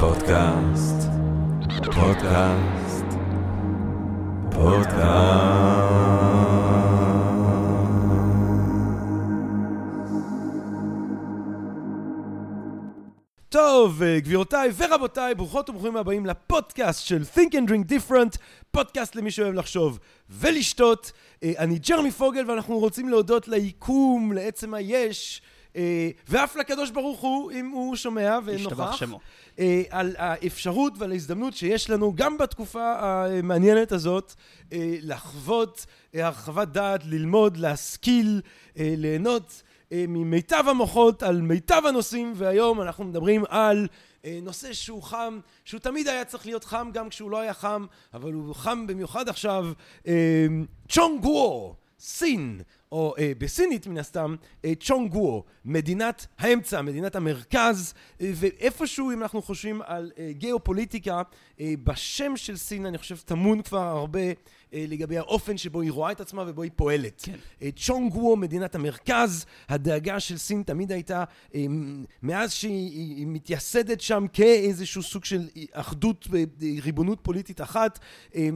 פודקאסט, פודקאסט, פודקאסט. טוב, אה, גבירותיי ורבותיי, ברוכות וברוכים הבאים לפודקאסט של Think and Drink Different, פודקאסט למי שאוהב לחשוב ולשתות. אה, אני ג'רמי פוגל ואנחנו רוצים להודות ליקום, לעצם היש. אה, ואף לקדוש ברוך הוא, אם הוא שומע ונוכח, אה, על האפשרות ועל ההזדמנות שיש לנו גם בתקופה המעניינת הזאת לחוות הרחבת דעת, ללמוד, להשכיל, ליהנות ממיטב המוחות על מיטב הנושאים, והיום אנחנו מדברים על נושא שהוא חם, שהוא תמיד היה צריך להיות חם גם כשהוא לא היה חם, אבל הוא חם במיוחד עכשיו, צ'ונג וו, סין, או אה, בסינית מן הסתם, אה, צ'ונגוו, מדינת האמצע, מדינת המרכז, אה, ואיפשהו אם אנחנו חושבים על אה, גיאופוליטיקה, אה, בשם של סין אני חושב טמון כבר הרבה אה, לגבי האופן שבו היא רואה את עצמה ובו היא פועלת. כן. אה, צ'ונגוו, מדינת המרכז, הדאגה של סין תמיד הייתה, אה, מאז שהיא היא מתייסדת שם כאיזשהו סוג של אחדות וריבונות פוליטית אחת, אה,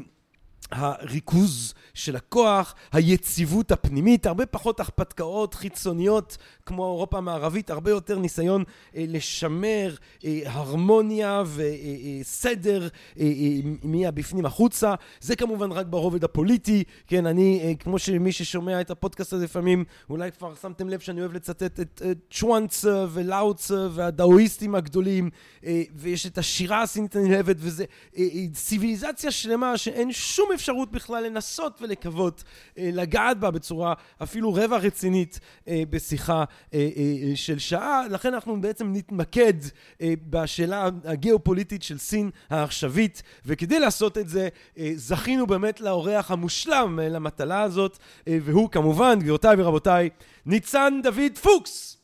הריכוז של הכוח, היציבות הפנימית, הרבה פחות הרפתקאות חיצוניות כמו אירופה המערבית, הרבה יותר ניסיון אה, לשמר אה, הרמוניה וסדר אה, אה, אה, מהבפנים החוצה. זה כמובן רק ברובד הפוליטי, כן, אני, אה, כמו שמי ששומע את הפודקאסט הזה לפעמים, אולי כבר שמתם לב שאני אוהב לצטט את אה, צ'ואנצה ולאוצה והדאואיסטים הגדולים, אה, ויש את השירה הסינית הנלהבת, וזה אה, אה, ציוויליזציה שלמה שאין שום אפשרות בכלל לנסות ולקוות אה, לגעת בה בצורה אפילו רבע רצינית אה, בשיחה אה, של שעה. לכן אנחנו בעצם נתמקד בשאלה הגיאופוליטית של סין העכשווית, וכדי לעשות את זה זכינו באמת לאורח המושלם למטלה הזאת, והוא כמובן, גבירותיי ורבותיי, ניצן דוד פוקס,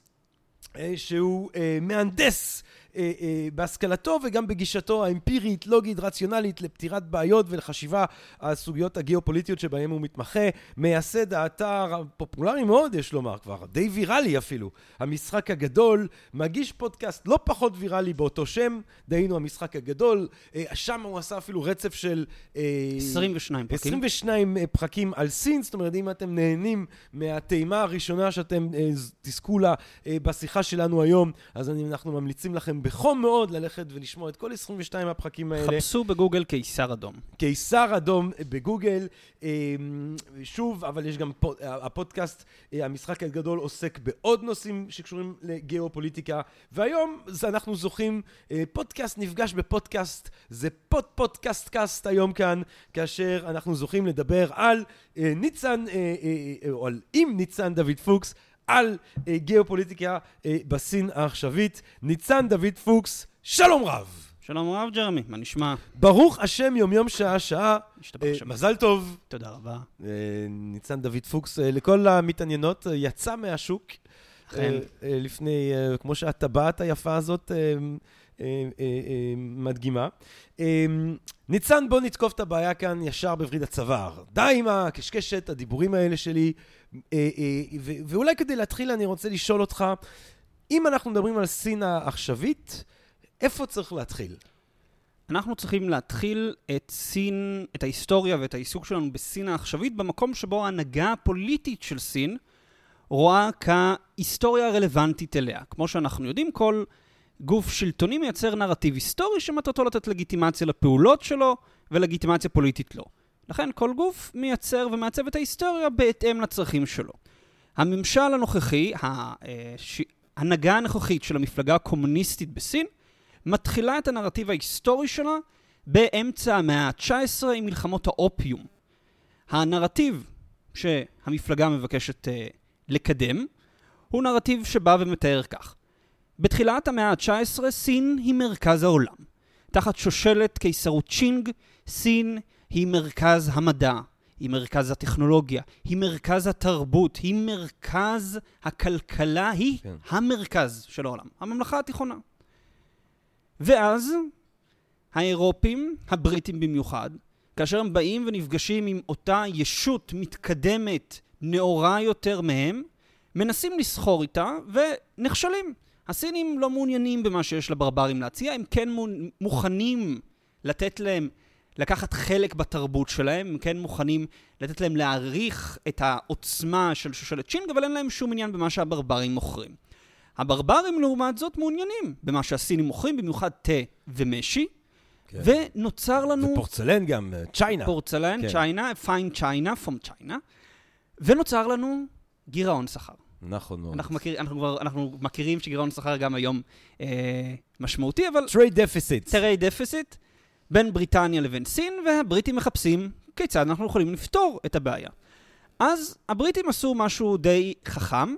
שהוא מהנדס אה, אה, בהשכלתו וגם בגישתו האמפירית, לוגית, רציונלית לפתירת בעיות ולחשיבה על הסוגיות הגיאופוליטיות שבהם הוא מתמחה. מייסד האתר הפופולרי מאוד, יש לומר כבר, די ויראלי אפילו, המשחק הגדול, מגיש פודקאסט לא פחות ויראלי באותו שם, דהיינו המשחק הגדול. אה, שם הוא עשה אפילו רצף של... 22 פרקים. 22 פרקים על סין, זאת אומרת, אם אתם נהנים מהטעימה הראשונה שאתם תזכו לה בשיחה שלנו היום, אז אנחנו ממליצים לכם בחום מאוד ללכת ולשמוע את כל 22 הפרקים האלה. חפשו בגוגל קיסר אדום. קיסר אדום בגוגל. שוב, אבל יש גם הפודקאסט, המשחק הגדול עוסק בעוד נושאים שקשורים לגיאופוליטיקה, והיום אנחנו זוכים, פודקאסט נפגש בפודקאסט, זה פוד פודקאסט קאסט היום כאן, כאשר אנחנו זוכים לדבר על ניצן, או על עם ניצן דוד פוקס, על אה, גיאופוליטיקה אה, בסין העכשווית. ניצן דוד פוקס, שלום רב. שלום רב, ג'רמי, מה נשמע? ברוך השם, יומיום שעה שעה. אה, מזל טוב. תודה רבה. אה, ניצן דוד פוקס, אה, לכל המתעניינות, אה, יצא מהשוק. אכן. אה, אה, לפני, אה, כמו שהטבעת היפה הזאת אה, אה, אה, אה, מדגימה. אה, ניצן, בוא נתקוף את הבעיה כאן ישר בווריד הצוואר. די עם הקשקשת, הדיבורים האלה שלי. אה, אה, ואולי כדי להתחיל אני רוצה לשאול אותך, אם אנחנו מדברים על סין העכשווית, איפה צריך להתחיל? אנחנו צריכים להתחיל את סין, את ההיסטוריה ואת העיסוק שלנו בסין העכשווית, במקום שבו ההנהגה הפוליטית של סין רואה כהיסטוריה הרלוונטית אליה. כמו שאנחנו יודעים, כל גוף שלטוני מייצר נרטיב היסטורי שמטרתו לתת לגיטימציה לפעולות שלו ולגיטימציה פוליטית לא. לכן כל גוף מייצר ומעצב את ההיסטוריה בהתאם לצרכים שלו. הממשל הנוכחי, ההנהגה הנוכחית של המפלגה הקומוניסטית בסין, מתחילה את הנרטיב ההיסטורי שלה באמצע המאה ה-19 עם מלחמות האופיום. הנרטיב שהמפלגה מבקשת uh, לקדם הוא נרטיב שבא ומתאר כך. בתחילת המאה ה-19 סין היא מרכז העולם. תחת שושלת קיסרות צ'ינג, סין היא מרכז המדע, היא מרכז הטכנולוגיה, היא מרכז התרבות, היא מרכז הכלכלה, היא כן. המרכז של העולם, הממלכה התיכונה. ואז האירופים, הבריטים במיוחד, כאשר הם באים ונפגשים עם אותה ישות מתקדמת, נאורה יותר מהם, מנסים לסחור איתה ונכשלים. הסינים לא מעוניינים במה שיש לברברים להציע, הם כן מוכנים לתת להם, לקחת חלק בתרבות שלהם, הם כן מוכנים לתת להם להעריך את העוצמה של שושלת צ'ינג, אבל אין להם שום עניין במה שהברברים מוכרים. הברברים לעומת זאת מעוניינים במה שהסינים מוכרים, במיוחד תה ומשי, כן. ונוצר לנו... ופורצלן גם, צ'יינה. פורצלן, צ'יינה, פיין צ'יינה, פום צ'יינה, ונוצר לנו גירעון שכר. נכון מאוד. אנחנו, מכיר, אנחנו, כבר, אנחנו מכירים שגירעון שכר גם היום אה, משמעותי, אבל... trade deficit. trade deficit בין בריטניה לבין סין, והבריטים מחפשים כיצד אנחנו יכולים לפתור את הבעיה. אז הבריטים עשו משהו די חכם.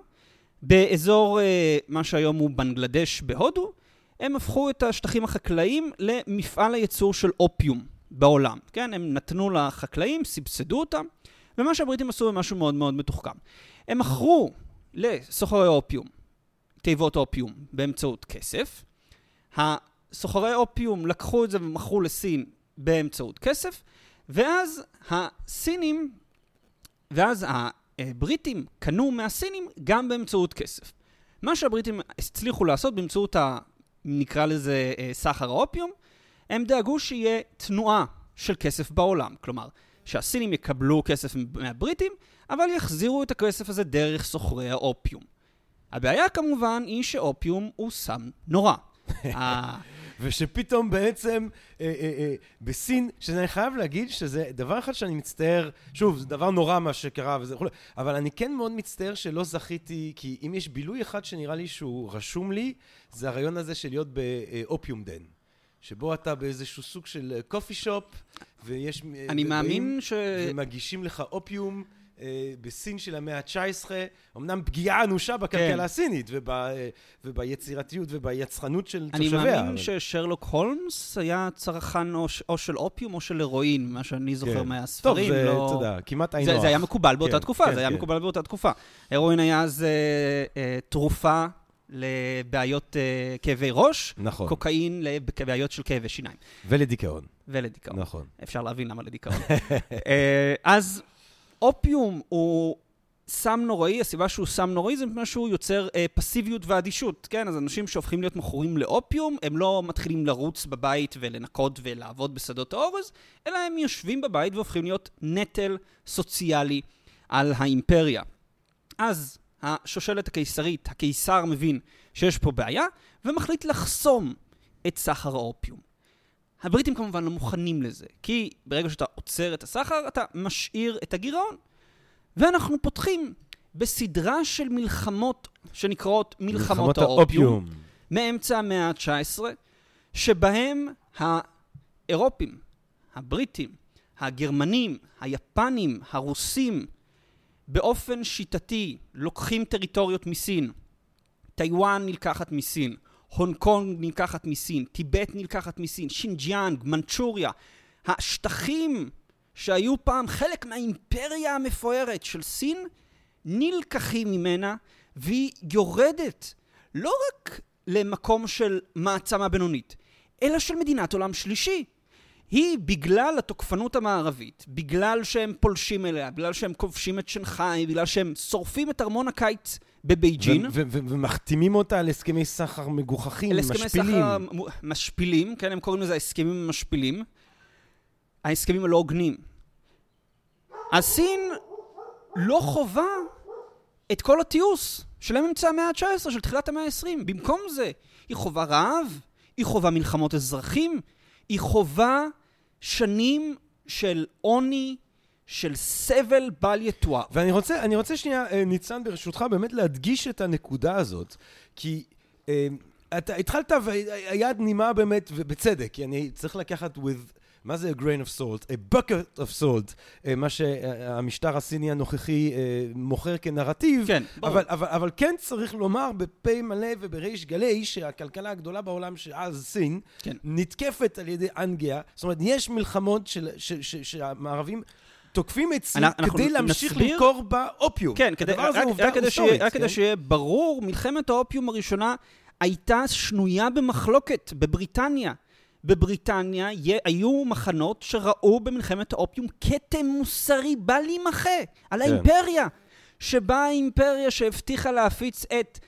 באזור אה, מה שהיום הוא בנגלדש בהודו, הם הפכו את השטחים החקלאיים למפעל הייצור של אופיום בעולם. כן, הם נתנו לחקלאים, סבסדו אותם, ומה שהבריטים עשו זה משהו מאוד מאוד מתוחכם. הם מכרו לסוחרי אופיום, תיבות אופיום, באמצעות כסף. הסוחרי אופיום לקחו את זה ומכרו לסין באמצעות כסף, ואז הסינים, ואז הבריטים קנו מהסינים גם באמצעות כסף. מה שהבריטים הצליחו לעשות באמצעות, ה, נקרא לזה אה, סחר האופיום, הם דאגו שיהיה תנועה של כסף בעולם. כלומר, שהסינים יקבלו כסף מהבריטים, אבל יחזירו את הכסף הזה דרך סוחרי האופיום. הבעיה כמובן היא שאופיום הוא סם נורא. ושפתאום בעצם אה, אה, אה, בסין, שאני חייב להגיד שזה דבר אחד שאני מצטער, שוב, זה דבר נורא מה שקרה וזה וכו', אבל אני כן מאוד מצטער שלא זכיתי, כי אם יש בילוי אחד שנראה לי שהוא רשום לי, זה הרעיון הזה של להיות באופיום דן. שבו אתה באיזשהו סוג של קופי שופ, ויש... אני מאמין ש... ומגישים לך אופיום. אה, בסין של המאה ה-19, אמנם פגיעה אנושה בכלכלה כן. הסינית וב, וביצירתיות וביצרנות של אני תושביה. אני מאמין אבל... ששרלוק הולמס היה צרכן או, או של אופיום או של הירואין, מה שאני זוכר כן. מהספרים. טוב, זה, לא... אתה יודע, כמעט היינו זה, זה היה מקובל באותה כן, תקופה, כן, זה היה כן. מקובל באותה תקופה. הירואין היה אז אה, אה, תרופה לבעיות uh, כאבי ראש, נכון. קוקאין לבעיות של כאבי שיניים. ולדיכאון. ולדיכאון. נכון. אפשר להבין למה לדיכאון. uh, אז אופיום הוא סם נוראי, הסיבה שהוא סם נוראי זה מפני שהוא יוצר אה, פסיביות ואדישות, כן? אז אנשים שהופכים להיות מכורים לאופיום, הם לא מתחילים לרוץ בבית ולנקות ולעבוד בשדות האורז, אלא הם יושבים בבית והופכים להיות נטל סוציאלי על האימפריה. אז השושלת הקיסרית, הקיסר מבין שיש פה בעיה, ומחליט לחסום את סחר האופיום. הבריטים כמובן לא מוכנים לזה, כי ברגע שאתה עוצר את הסחר, אתה משאיר את הגירעון. ואנחנו פותחים בסדרה של מלחמות שנקראות מלחמות, מלחמות האופיום, האופיום, מאמצע המאה ה-19, שבהם האירופים, הבריטים, הגרמנים, היפנים, הרוסים, באופן שיטתי לוקחים טריטוריות מסין. טיוואן נלקחת מסין, הונג קונג נלקחת מסין, טיבט נלקחת מסין, שינג'יאנג, מנצ'וריה. השטחים שהיו פעם חלק מהאימפריה המפוארת של סין, נלקחים ממנה, והיא יורדת לא רק למקום של מעצמה בינונית, אלא של מדינת עולם שלישי. היא בגלל התוקפנות המערבית, בגלל שהם פולשים אליה, בגלל שהם כובשים את שנגחאי, בגלל שהם שורפים את ארמון הקיץ בבייג'ין. ומחתימים אותה על הסכמי סחר מגוחכים, משפילים. הסכמי סחר משפילים, כן, הם קוראים לזה ההסכמים המשפילים. ההסכמים הלא הוגנים. הסין לא חובה את כל התיעוש של אמצע המאה ה-19, של תחילת המאה ה-20. במקום זה, היא חובה רעב, היא חובה מלחמות אזרחים, היא חובה שנים של עוני, של סבל בל יתואר. ואני רוצה, אני רוצה שנייה, אה, ניצן, ברשותך, באמת להדגיש את הנקודה הזאת, כי... אה, אתה התחלת והיד נימה באמת, ובצדק, כי אני צריך לקחת with מה זה a grain of salt? a bucket of salt, אה, מה שהמשטר הסיני הנוכחי מוכר כנרטיב, כן, ברור. אבל, אבל, אבל כן צריך לומר בפה מלא ובריש גלי שהכלכלה הגדולה בעולם שאז סין, כן. נתקפת על ידי אנגליה, זאת אומרת יש מלחמות של, של, של, שהמערבים תוקפים את סין כדי להמשיך נסביר... למכור באופיום. כן, כדי, רק, רק, רק, כדי שיהיה, רק כדי כן? שיהיה ברור, מלחמת האופיום הראשונה הייתה שנויה במחלוקת בבריטניה. בבריטניה היו מחנות שראו במלחמת האופיום כתם מוסרי בל יימחה על כן. האימפריה, שבה האימפריה שהבטיחה להפיץ את,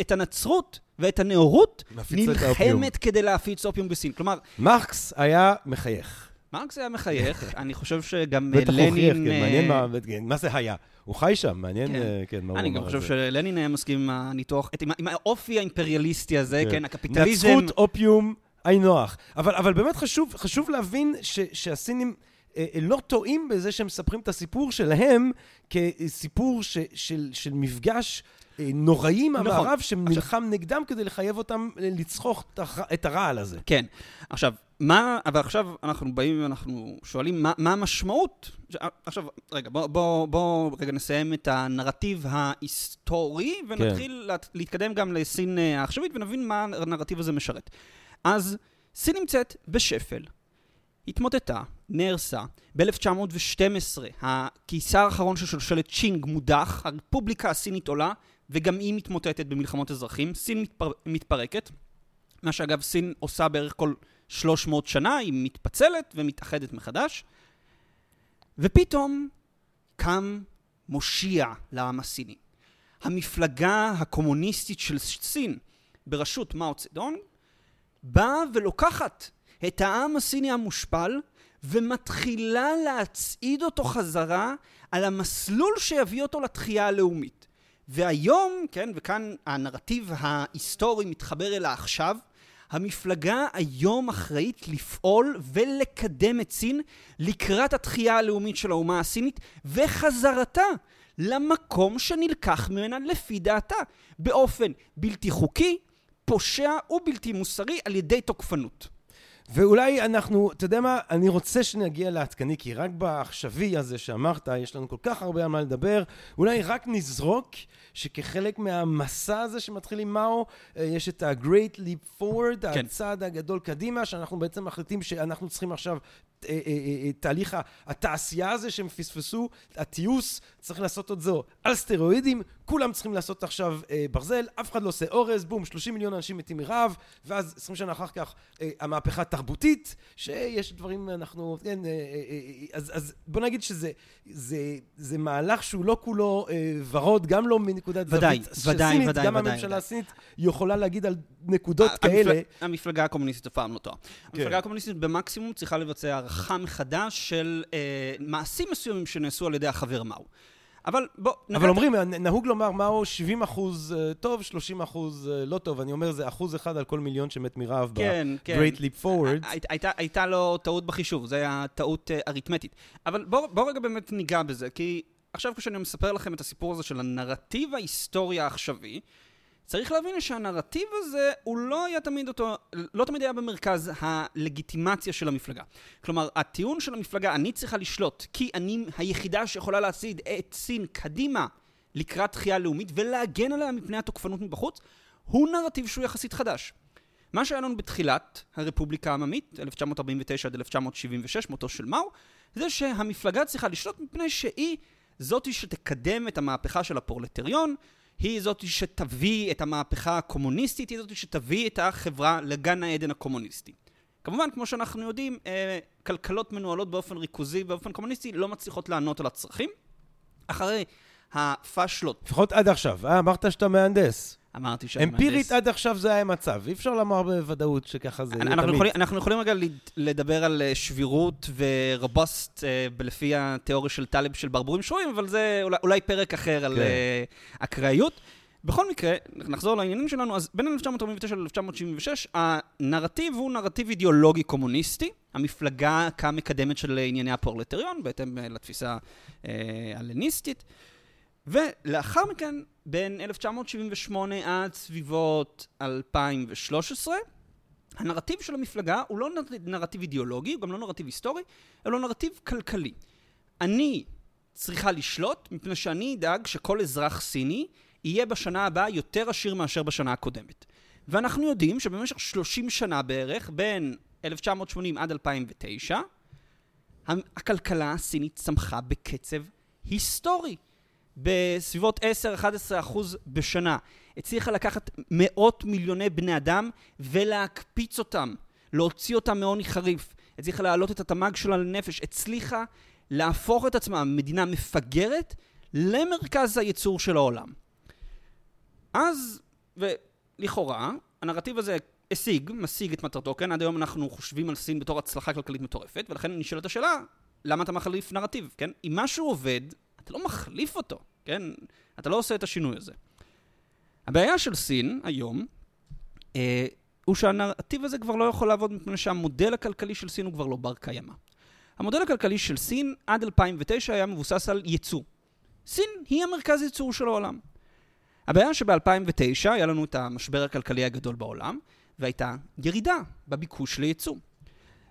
את הנצרות ואת הנאורות. נלחמת כדי להפיץ אופיום בסין. כלומר, מרקס היה מחייך. מרקס היה מחייך, אני חושב שגם אה, בטח הוא חייך, לנין... כן, אה, מעניין מה- כן, מה זה היה. הוא חי שם, מעניין, כן. אה, כן, מה הוא אני אמר גם על חושב. שלנין היה מסכים עם הניתוח, עם האופי האימפריאליסטי הזה, כן. כן, הקפיטליזם... נצחות, אופיום, היינו הך. אבל, אבל באמת חשוב, חשוב להבין ש, שהסינים לא טועים בזה שהם מספרים את הסיפור שלהם כסיפור ש, של, של מפגש נוראי נכון. מהמערב שנלחם נגדם כדי לחייב אותם הר- את הרעל הזה. כן. עכשיו, מה, אבל עכשיו אנחנו באים ואנחנו שואלים מה, מה המשמעות. ש- עכשיו, רגע, בוא, בוא, בוא רגע נסיים את הנרטיב ההיסטורי, ונתחיל לה, להתקדם גם לסין אה, העכשווית, ונבין מה הנרטיב הזה משרת. אז סין נמצאת בשפל. התמוטטה, נהרסה. ב-1912, הקיסר האחרון של שושלת צ'ינג מודח, הרפובליקה הסינית עולה, וגם היא מתמוטטת במלחמות אזרחים. סין מתפר... מתפרקת. מה שאגב סין עושה בערך כל 300 שנה, היא מתפצלת ומתאחדת מחדש. ופתאום קם מושיע לעם הסיני. המפלגה הקומוניסטית של סין, בראשות מאו צדונג, באה ולוקחת את העם הסיני המושפל ומתחילה להצעיד אותו חזרה על המסלול שיביא אותו לתחייה הלאומית. והיום, כן, וכאן הנרטיב ההיסטורי מתחבר אל העכשיו, המפלגה היום אחראית לפעול ולקדם את סין לקראת התחייה הלאומית של האומה הסינית וחזרתה למקום שנלקח ממנה לפי דעתה, באופן בלתי חוקי, פושע ובלתי מוסרי על ידי תוקפנות. ואולי אנחנו, אתה יודע מה, אני רוצה שנגיע לעדכני, כי רק בעכשווי הזה שאמרת, יש לנו כל כך הרבה על מה לדבר, אולי רק נזרוק שכחלק מהמסע הזה שמתחיל עם מאו, אה, יש את ה-Great Leap Forward, כן. הצעד הגדול קדימה, שאנחנו בעצם מחליטים שאנחנו צריכים עכשיו תהליך ה- התעשייה הזה שהם פספסו, התיעוש, צריך לעשות את זה על סטרואידים, כולם צריכים לעשות עכשיו אה, ברזל, אף אחד לא עושה אורז, בום, 30 מיליון אנשים מתים מרעב, ואז 20 שנה אחר כך אה, המהפכה התרבותית, שיש דברים, אנחנו, כן, אה, אה, אה, אז, אז בוא נגיד שזה זה, זה מהלך שהוא לא כולו אה, ורוד, גם לא מנקודת ודאי, זווית ודאי, סינית, ודאי, גם ודאי, הממשלה ודאי. הסינית יכולה להגיד על נקודות המפלג- כאלה. המפלגה הקומוניסטית אף פעם לא טועה. כן. המפלגה הקומוניסטית במקסימום צריכה לבצע הערכה מחדש של אה, מעשים מסוימים שנעשו על ידי החבר מאו. אבל בוא... אבל נקרא- אומרים, נהוג לומר מהו 70 אחוז אה, טוב, 30 אחוז אה, לא טוב. אני אומר, זה אחוז אחד על כל מיליון שמת מרעב כן, כן. ב-Great Leap Forward. הי- הייתה, הייתה לו טעות בחישוב, זו הייתה טעות אה, אריתמטית. אבל בואו בוא רגע באמת ניגע בזה, כי עכשיו כשאני מספר לכם את הסיפור הזה של הנרטיב ההיסטורי העכשווי, צריך להבין שהנרטיב הזה הוא לא היה תמיד אותו, לא תמיד היה במרכז הלגיטימציה של המפלגה. כלומר, הטיעון של המפלגה, אני צריכה לשלוט, כי אני היחידה שיכולה להצעיד את סין קדימה לקראת תחייה לאומית ולהגן עליה מפני התוקפנות מבחוץ, הוא נרטיב שהוא יחסית חדש. מה שהיה לנו בתחילת הרפובליקה העממית, 1949 עד 1976, מותו של מאו, זה שהמפלגה צריכה לשלוט מפני שהיא זאתי שתקדם את המהפכה של הפרולטריון, היא זאתי שתביא את המהפכה הקומוניסטית, היא זאתי שתביא את החברה לגן העדן הקומוניסטי. כמובן, כמו שאנחנו יודעים, אה, כלכלות מנוהלות באופן ריכוזי, באופן קומוניסטי, לא מצליחות לענות על הצרכים. אחרי הפאשלות, לפחות עד עכשיו. אה, אמרת שאתה מהנדס. אמרתי שאני אמפירית מהנדס. עד עכשיו זה היה המצב. אי אפשר לומר בוודאות שככה זה יהיה אנחנו תמיד. יכולים, אנחנו יכולים רגע לד- לדבר על אה, שבירות ורובוסט אה, לפי התיאוריה של טלב של ברבורים שרויים, אבל זה אולי, אולי פרק אחר על כן. אה, אקראיות. בכל מקרה, נחזור לעניינים שלנו, אז בין 1949 ל-1976, הנרטיב הוא נרטיב אידיאולוגי קומוניסטי, המפלגה כמקדמת של ענייני הפרולטריון, בהתאם אה, לתפיסה אה, הלניסטית. ולאחר מכן, בין 1978 עד סביבות 2013, הנרטיב של המפלגה הוא לא נרטיב, אידיאולוגי, הוא גם לא נרטיב היסטורי, אלא נרטיב כלכלי. אני צריכה לשלוט, מפני שאני אדאג שכל אזרח סיני יהיה בשנה הבאה יותר עשיר מאשר בשנה הקודמת. ואנחנו יודעים שבמשך 30 שנה בערך, בין 1980 עד 2009, הכלכלה הסינית צמחה בקצב היסטורי. בסביבות 10-11 אחוז בשנה. הצליחה לקחת מאות מיליוני בני אדם ולהקפיץ אותם, להוציא אותם מעוני חריף. הצליחה להעלות את התמ"ג שלה לנפש. הצליחה להפוך את עצמה ממדינה מפגרת למרכז הייצור של העולם. אז, לכאורה, הנרטיב הזה השיג, משיג את מטרתו, כן? עד היום אנחנו חושבים על סין בתור הצלחה כלכלית מטורפת, ולכן נשאלת השאלה, למה אתה מחליף נרטיב, כן? אם משהו עובד, אתה לא מחליף אותו, כן? אתה לא עושה את השינוי הזה. הבעיה של סין היום, אה, הוא שהנרטיב הזה כבר לא יכול לעבוד מפני שהמודל הכלכלי של סין הוא כבר לא בר קיימא. המודל הכלכלי של סין עד 2009 היה מבוסס על ייצוא. סין היא המרכז ייצור של העולם. הבעיה שב-2009 היה לנו את המשבר הכלכלי הגדול בעולם, והייתה ירידה בביקוש לייצוא.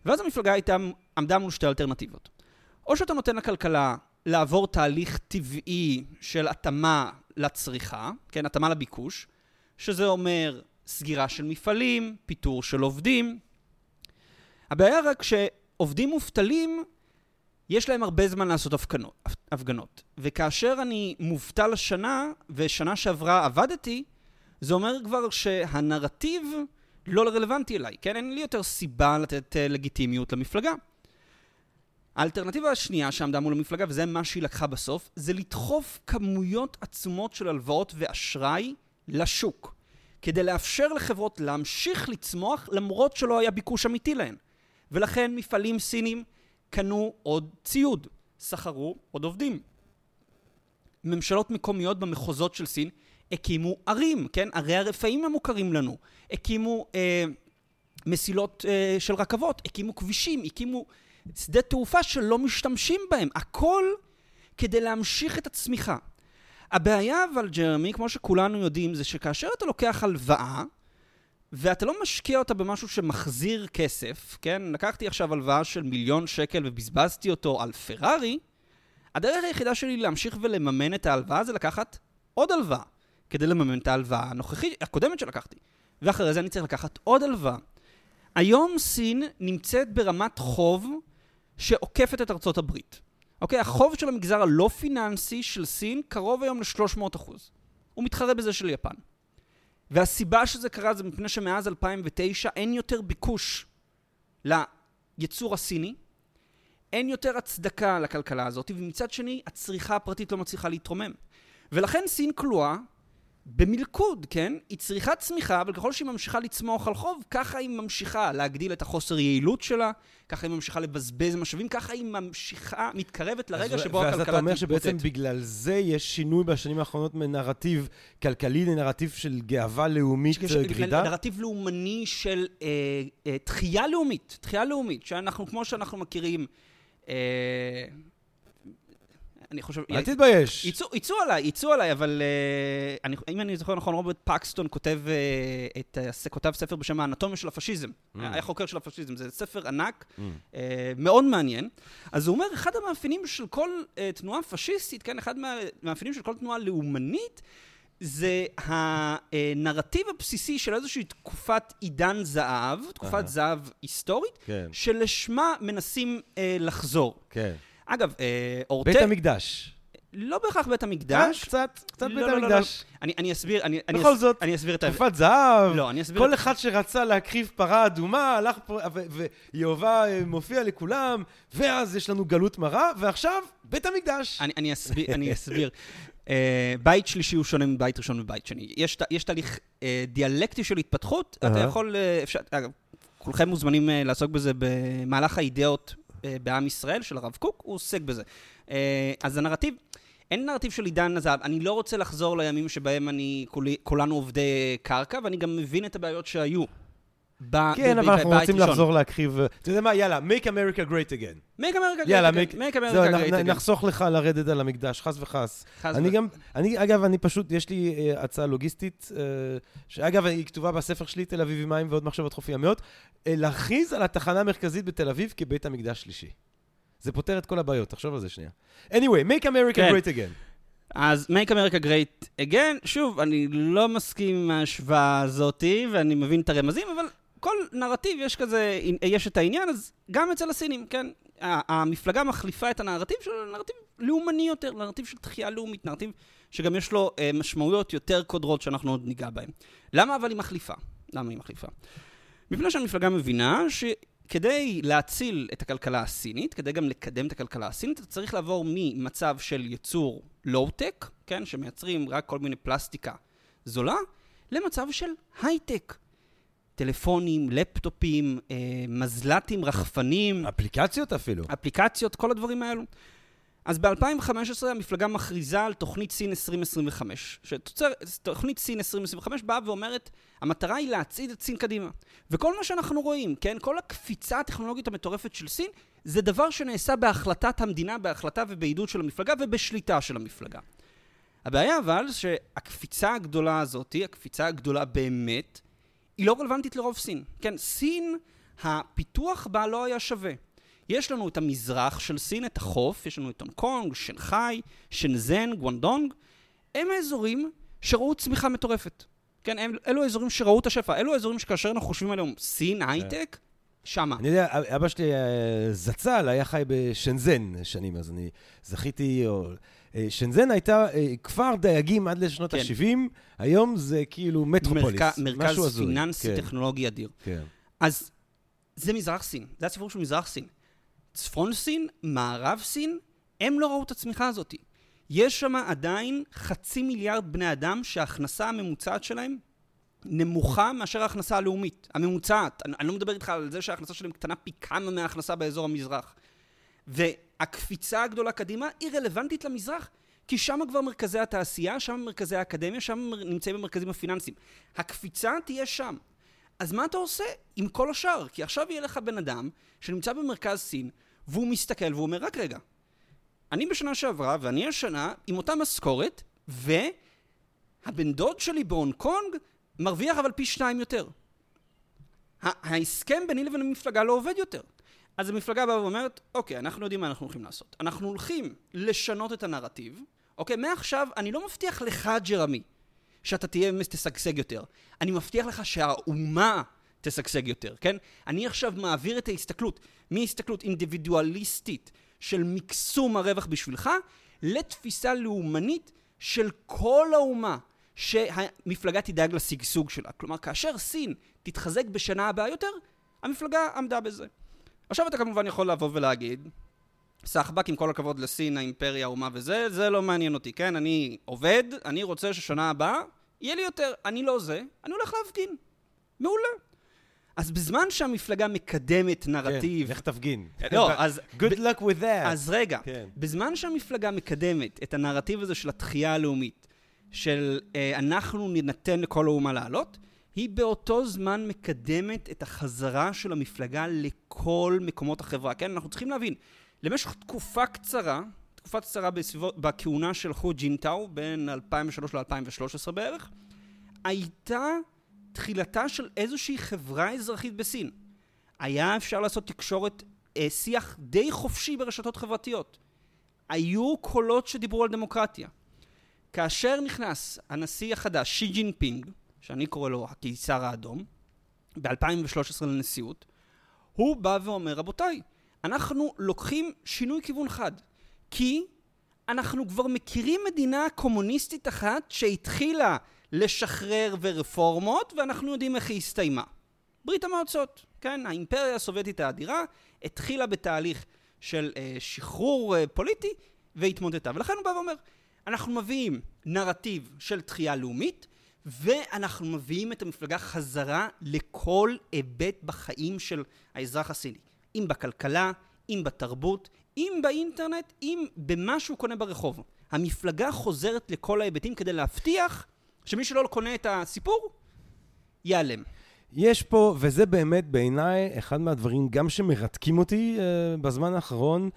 ואז המפלגה הייתה, עמדה מול שתי אלטרנטיבות. או שאתה נותן לכלכלה לעבור תהליך טבעי של התאמה לצריכה, כן, התאמה לביקוש, שזה אומר סגירה של מפעלים, פיטור של עובדים. הבעיה רק שעובדים מובטלים, יש להם הרבה זמן לעשות הפגנות, הפגנות. וכאשר אני מובטל השנה, ושנה שעברה עבדתי, זה אומר כבר שהנרטיב לא רלוונטי אליי, כן? אין לי יותר סיבה לתת uh, לגיטימיות למפלגה. האלטרנטיבה השנייה שעמדה מול המפלגה, וזה מה שהיא לקחה בסוף, זה לדחוף כמויות עצומות של הלוואות ואשראי לשוק, כדי לאפשר לחברות להמשיך לצמוח למרות שלא היה ביקוש אמיתי להן. ולכן מפעלים סינים קנו עוד ציוד, שכרו עוד עובדים. ממשלות מקומיות במחוזות של סין הקימו ערים, כן? ערי הרפאים המוכרים לנו. הקימו אה, מסילות אה, של רכבות, הקימו כבישים, הקימו שדה תעופה שלא משתמשים בהם. הכל כדי להמשיך את הצמיחה. הבעיה אבל, ג'רמי, כמו שכולנו יודעים, זה שכאשר אתה לוקח הלוואה, ואתה לא משקיע אותה במשהו שמחזיר כסף, כן? לקחתי עכשיו הלוואה של מיליון שקל ובזבזתי אותו על פרארי, הדרך היחידה שלי להמשיך ולממן את ההלוואה זה לקחת עוד הלוואה, כדי לממן את ההלוואה הנוכחית, הקודמת שלקחתי. ואחרי זה אני צריך לקחת עוד הלוואה. היום סין נמצאת ברמת חוב שעוקפת את ארצות הברית. אוקיי? החוב של המגזר הלא פיננסי של סין קרוב היום ל-300 אחוז. הוא מתחרה בזה של יפן. והסיבה שזה קרה זה מפני שמאז 2009 אין יותר ביקוש ליצור הסיני, אין יותר הצדקה לכלכלה הזאת, ומצד שני, הצריכה הפרטית לא מצליחה להתרומם. ולכן סין כלואה במלכוד, כן? היא צריכה צמיחה, אבל ככל שהיא ממשיכה לצמוח על חוב, ככה היא ממשיכה להגדיל את החוסר יעילות שלה, ככה היא ממשיכה לבזבז משאבים, ככה היא ממשיכה, מתקרבת לרגע שבו הכלכלה תתפוצץ. ואז אתה אומר שבעצם בגלל זה יש שינוי בשנים האחרונות מנרטיב כלכלי לנרטיב של גאווה לאומית גרידה? נרטיב לאומני של אה, אה, תחייה לאומית, תחייה לאומית, שאנחנו, כמו שאנחנו מכירים, אה, אני חושב... אל תתבייש. יצאו עליי, יצאו עליי, אבל uh, אני, אם אני זוכר נכון, רוברט פקסטון כותב, uh, את, כותב ספר בשם האנטומיה של הפשיזם. Mm. היה חוקר של הפשיזם, זה ספר ענק, mm. uh, מאוד מעניין. אז הוא אומר, אחד המאפיינים של כל תנועה פשיסטית, כן, אחד מהמאפיינים של כל תנועה לאומנית, זה הנרטיב הבסיסי של איזושהי תקופת עידן זהב, תקופת זהב היסטורית, כן. שלשמה מנסים uh, לחזור. כן. אגב, אה, אורטל... בית המקדש. לא בהכרח בית המקדש. אה, קצת, קצת לא, בית לא, לא. המקדש. אני, אני אסביר, אני, בכל זאת, אסביר את ה... תקופת זהב, לא, אני אסביר... כל אחד שרצה להקריב פרה אדומה, הלך פה, ויהובה אה, מופיע לכולם, ואז יש לנו גלות מרה, ועכשיו, בית המקדש. אני, אסביר, אני אסביר. בית שלישי הוא שונה מבית ראשון ובית שני. יש, תהליך דיאלקטי של התפתחות. אתה יכול, כולכם מוזמנים לעסוק בזה במהלך האידאות בעם ישראל, של הרב קוק, הוא עוסק בזה. אה, אז הנרטיב, אין נרטיב של עידן הזהב. אני לא רוצה לחזור לימים שבהם אני, כולנו עובדי קרקע, ואני גם מבין את הבעיות שהיו. ב- כן, אבל אנחנו רוצים לחזור להקריב... אתה יודע מה? יאללה, make America great again. make America great again. make America great again. נחסוך לך לרדת על המקדש, חס וחס. אני גם, אני, אגב, אני פשוט, יש לי uh, הצעה לוגיסטית, uh, שאגב, היא כתובה בספר שלי, תל אביב עם מים ועוד מחשבות חוף ימיות, uh, להכריז על התחנה המרכזית בתל אביב כבית המקדש שלישי. זה פותר את כל הבעיות, תחשוב על זה שנייה. anyway, make America כן. great again. אז Make America Great Again, שוב, אני לא מסכים עם ההשוואה הזאתי, ואני מבין את הרמזים, אבל כל נרטיב יש כזה, יש את העניין, אז גם אצל הסינים, כן? המפלגה מחליפה את הנרטיב שלו לנרטיב לאומני יותר, לנרטיב של תחייה לאומית, נרטיב שגם יש לו אה, משמעויות יותר קודרות שאנחנו עוד ניגע בהן. למה אבל היא מחליפה? למה היא מחליפה? מפני שהמפלגה מבינה שכדי להציל את הכלכלה הסינית, כדי גם לקדם את הכלכלה הסינית, אתה צריך לעבור ממצב של ייצור לואו-טק, כן, שמייצרים רק כל מיני פלסטיקה זולה, למצב של הייטק. טלפונים, לפטופים, אה, מזל"טים, רחפנים. אפליקציות אפילו. אפליקציות, כל הדברים האלו. אז ב-2015 המפלגה מכריזה על תוכנית סין 2025. שתוכנית סין 2025 באה ואומרת, המטרה היא להצעיד את סין קדימה. וכל מה שאנחנו רואים, כן, כל הקפיצה הטכנולוגית המטורפת של סין, זה דבר שנעשה בהחלטת המדינה, בהחלטה ובעידוד של המפלגה ובשליטה של המפלגה. הבעיה אבל, שהקפיצה הגדולה הזאת, הקפיצה הגדולה באמת, היא לא רלוונטית לרוב סין. כן, סין, הפיתוח בה לא היה שווה. יש לנו את המזרח של סין, את החוף, יש לנו את הונג קונג, שנגחאי, שנזן, גוונדונג. הם האזורים שראו צמיחה מטורפת. כן, הם, אלו האזורים שראו את השפע. אלו האזורים שכאשר אנחנו חושבים עליהם סין, כן. הייטק, שמה. אני יודע, אבא שלי אה, זצ"ל היה חי בשנזן שנים, אז אני זכיתי... או... אה, שנזן הייתה אה, כפר דייגים עד לשנות כן. ה-70, היום זה כאילו מטרופוליס, מרק, מרכז פיננסי כן. טכנולוגי אדיר. כן. אז זה מזרח סין, זה הסיפור של מזרח סין. צפון סין, מערב סין, הם לא ראו את הצמיחה הזאת. יש שם עדיין חצי מיליארד בני אדם שההכנסה הממוצעת שלהם נמוכה מאשר ההכנסה הלאומית, הממוצעת. אני, אני לא מדבר איתך על זה שההכנסה שלהם קטנה פי כמה מההכנסה באזור המזרח. והקפיצה הגדולה קדימה היא רלוונטית למזרח, כי שם כבר מרכזי התעשייה, שם מרכזי האקדמיה, שם נמצאים המרכזים הפיננסיים. הקפיצה תהיה שם. אז מה אתה עושה עם כל השאר? כי עכשיו יהיה לך בן אדם שנמצא במרכז סין, והוא מסתכל והוא אומר, רק רגע, אני בשנה שעברה ואני השנה עם אותה משכורת, והבן דוד שלי בהונג קונג מרוויח אבל פי שניים יותר. ההסכם ביני לבין המפלגה לא עובד יותר. אז המפלגה באה ואומרת, אוקיי, אנחנו יודעים מה אנחנו הולכים לעשות. אנחנו הולכים לשנות את הנרטיב, אוקיי? מעכשיו אני לא מבטיח לך, ג'רמי, שאתה תהיה תשגשג יותר. אני מבטיח לך שהאומה תשגשג יותר, כן? אני עכשיו מעביר את ההסתכלות מהסתכלות אינדיבידואליסטית של מקסום הרווח בשבילך, לתפיסה לאומנית של כל האומה, שהמפלגה תדאג לשגשוג שלה. כלומר, כאשר סין תתחזק בשנה הבאה יותר, המפלגה עמדה בזה. עכשיו אתה כמובן יכול לבוא ולהגיד, סחבק, עם כל הכבוד לסין, האימפריה, האומה וזה, זה לא מעניין אותי, כן? אני עובד, אני רוצה ששנה הבאה יהיה לי יותר. אני לא זה, אני הולך להפגין. מעולה. אז בזמן שהמפלגה מקדמת נרטיב... כן, לך תפגין. לא, אז... Good luck with that. אז רגע, כן. בזמן שהמפלגה מקדמת את הנרטיב הזה של התחייה הלאומית, של אה, אנחנו ניתן לכל האומה לעלות, היא באותו זמן מקדמת את החזרה של המפלגה לכל מקומות החברה. כן, אנחנו צריכים להבין, למשך תקופה קצרה, תקופה קצרה בסביבות, בכהונה של חו ג'ינטאו, בין 2003 ל-2013 בערך, הייתה תחילתה של איזושהי חברה אזרחית בסין. היה אפשר לעשות תקשורת, אה, שיח די חופשי ברשתות חברתיות. היו קולות שדיברו על דמוקרטיה. כאשר נכנס הנשיא החדש, שי ג'ינפינג, שאני קורא לו הקיסר האדום, ב-2013 לנשיאות, הוא בא ואומר, רבותיי, אנחנו לוקחים שינוי כיוון חד. כי אנחנו כבר מכירים מדינה קומוניסטית אחת שהתחילה לשחרר ורפורמות, ואנחנו יודעים איך היא הסתיימה. ברית המועצות, כן? האימפריה הסובייטית האדירה התחילה בתהליך של אה, שחרור אה, פוליטי והתמודדה. ולכן הוא בא ואומר, אנחנו מביאים נרטיב של תחייה לאומית, ואנחנו מביאים את המפלגה חזרה לכל היבט בחיים של האזרח הסיני. אם בכלכלה, אם בתרבות, אם באינטרנט, אם במה שהוא קונה ברחוב. המפלגה חוזרת לכל ההיבטים כדי להבטיח שמי שלא קונה את הסיפור, ייעלם. יש פה, וזה באמת בעיניי אחד מהדברים גם שמרתקים אותי uh, בזמן האחרון,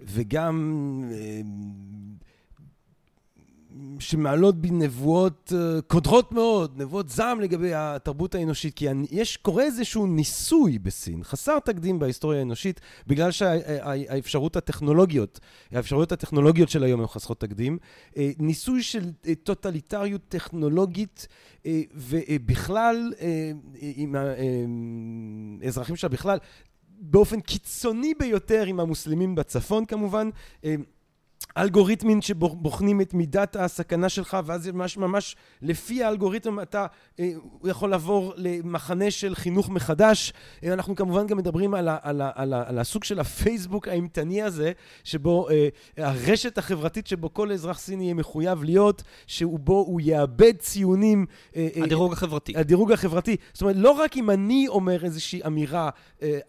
וגם uh, שמעלות בי נבואות uh, קודרות מאוד, נבואות זעם לגבי התרבות האנושית, כי יש, קורה איזשהו ניסוי בסין, חסר תקדים בהיסטוריה האנושית, בגלל שהאפשרות הטכנולוגיות, האפשרויות הטכנולוגיות של היום הן חסרות תקדים, ניסוי של טוטליטריות טכנולוגית, ובכלל, עם האזרחים שלה בכלל, באופן קיצוני ביותר עם המוסלמים בצפון כמובן, אלגוריתמים שבוחנים את מידת הסכנה שלך ואז ממש ממש לפי האלגוריתם אתה יכול לעבור למחנה של חינוך מחדש. אנחנו כמובן גם מדברים על, ה, על, ה, על, ה, על הסוג של הפייסבוק האימתני הזה, שבו הרשת החברתית שבו כל אזרח סיני יהיה מחויב להיות, שבו הוא יאבד ציונים. הדירוג החברתי. הדירוג החברתי. זאת אומרת, לא רק אם אני אומר איזושהי אמירה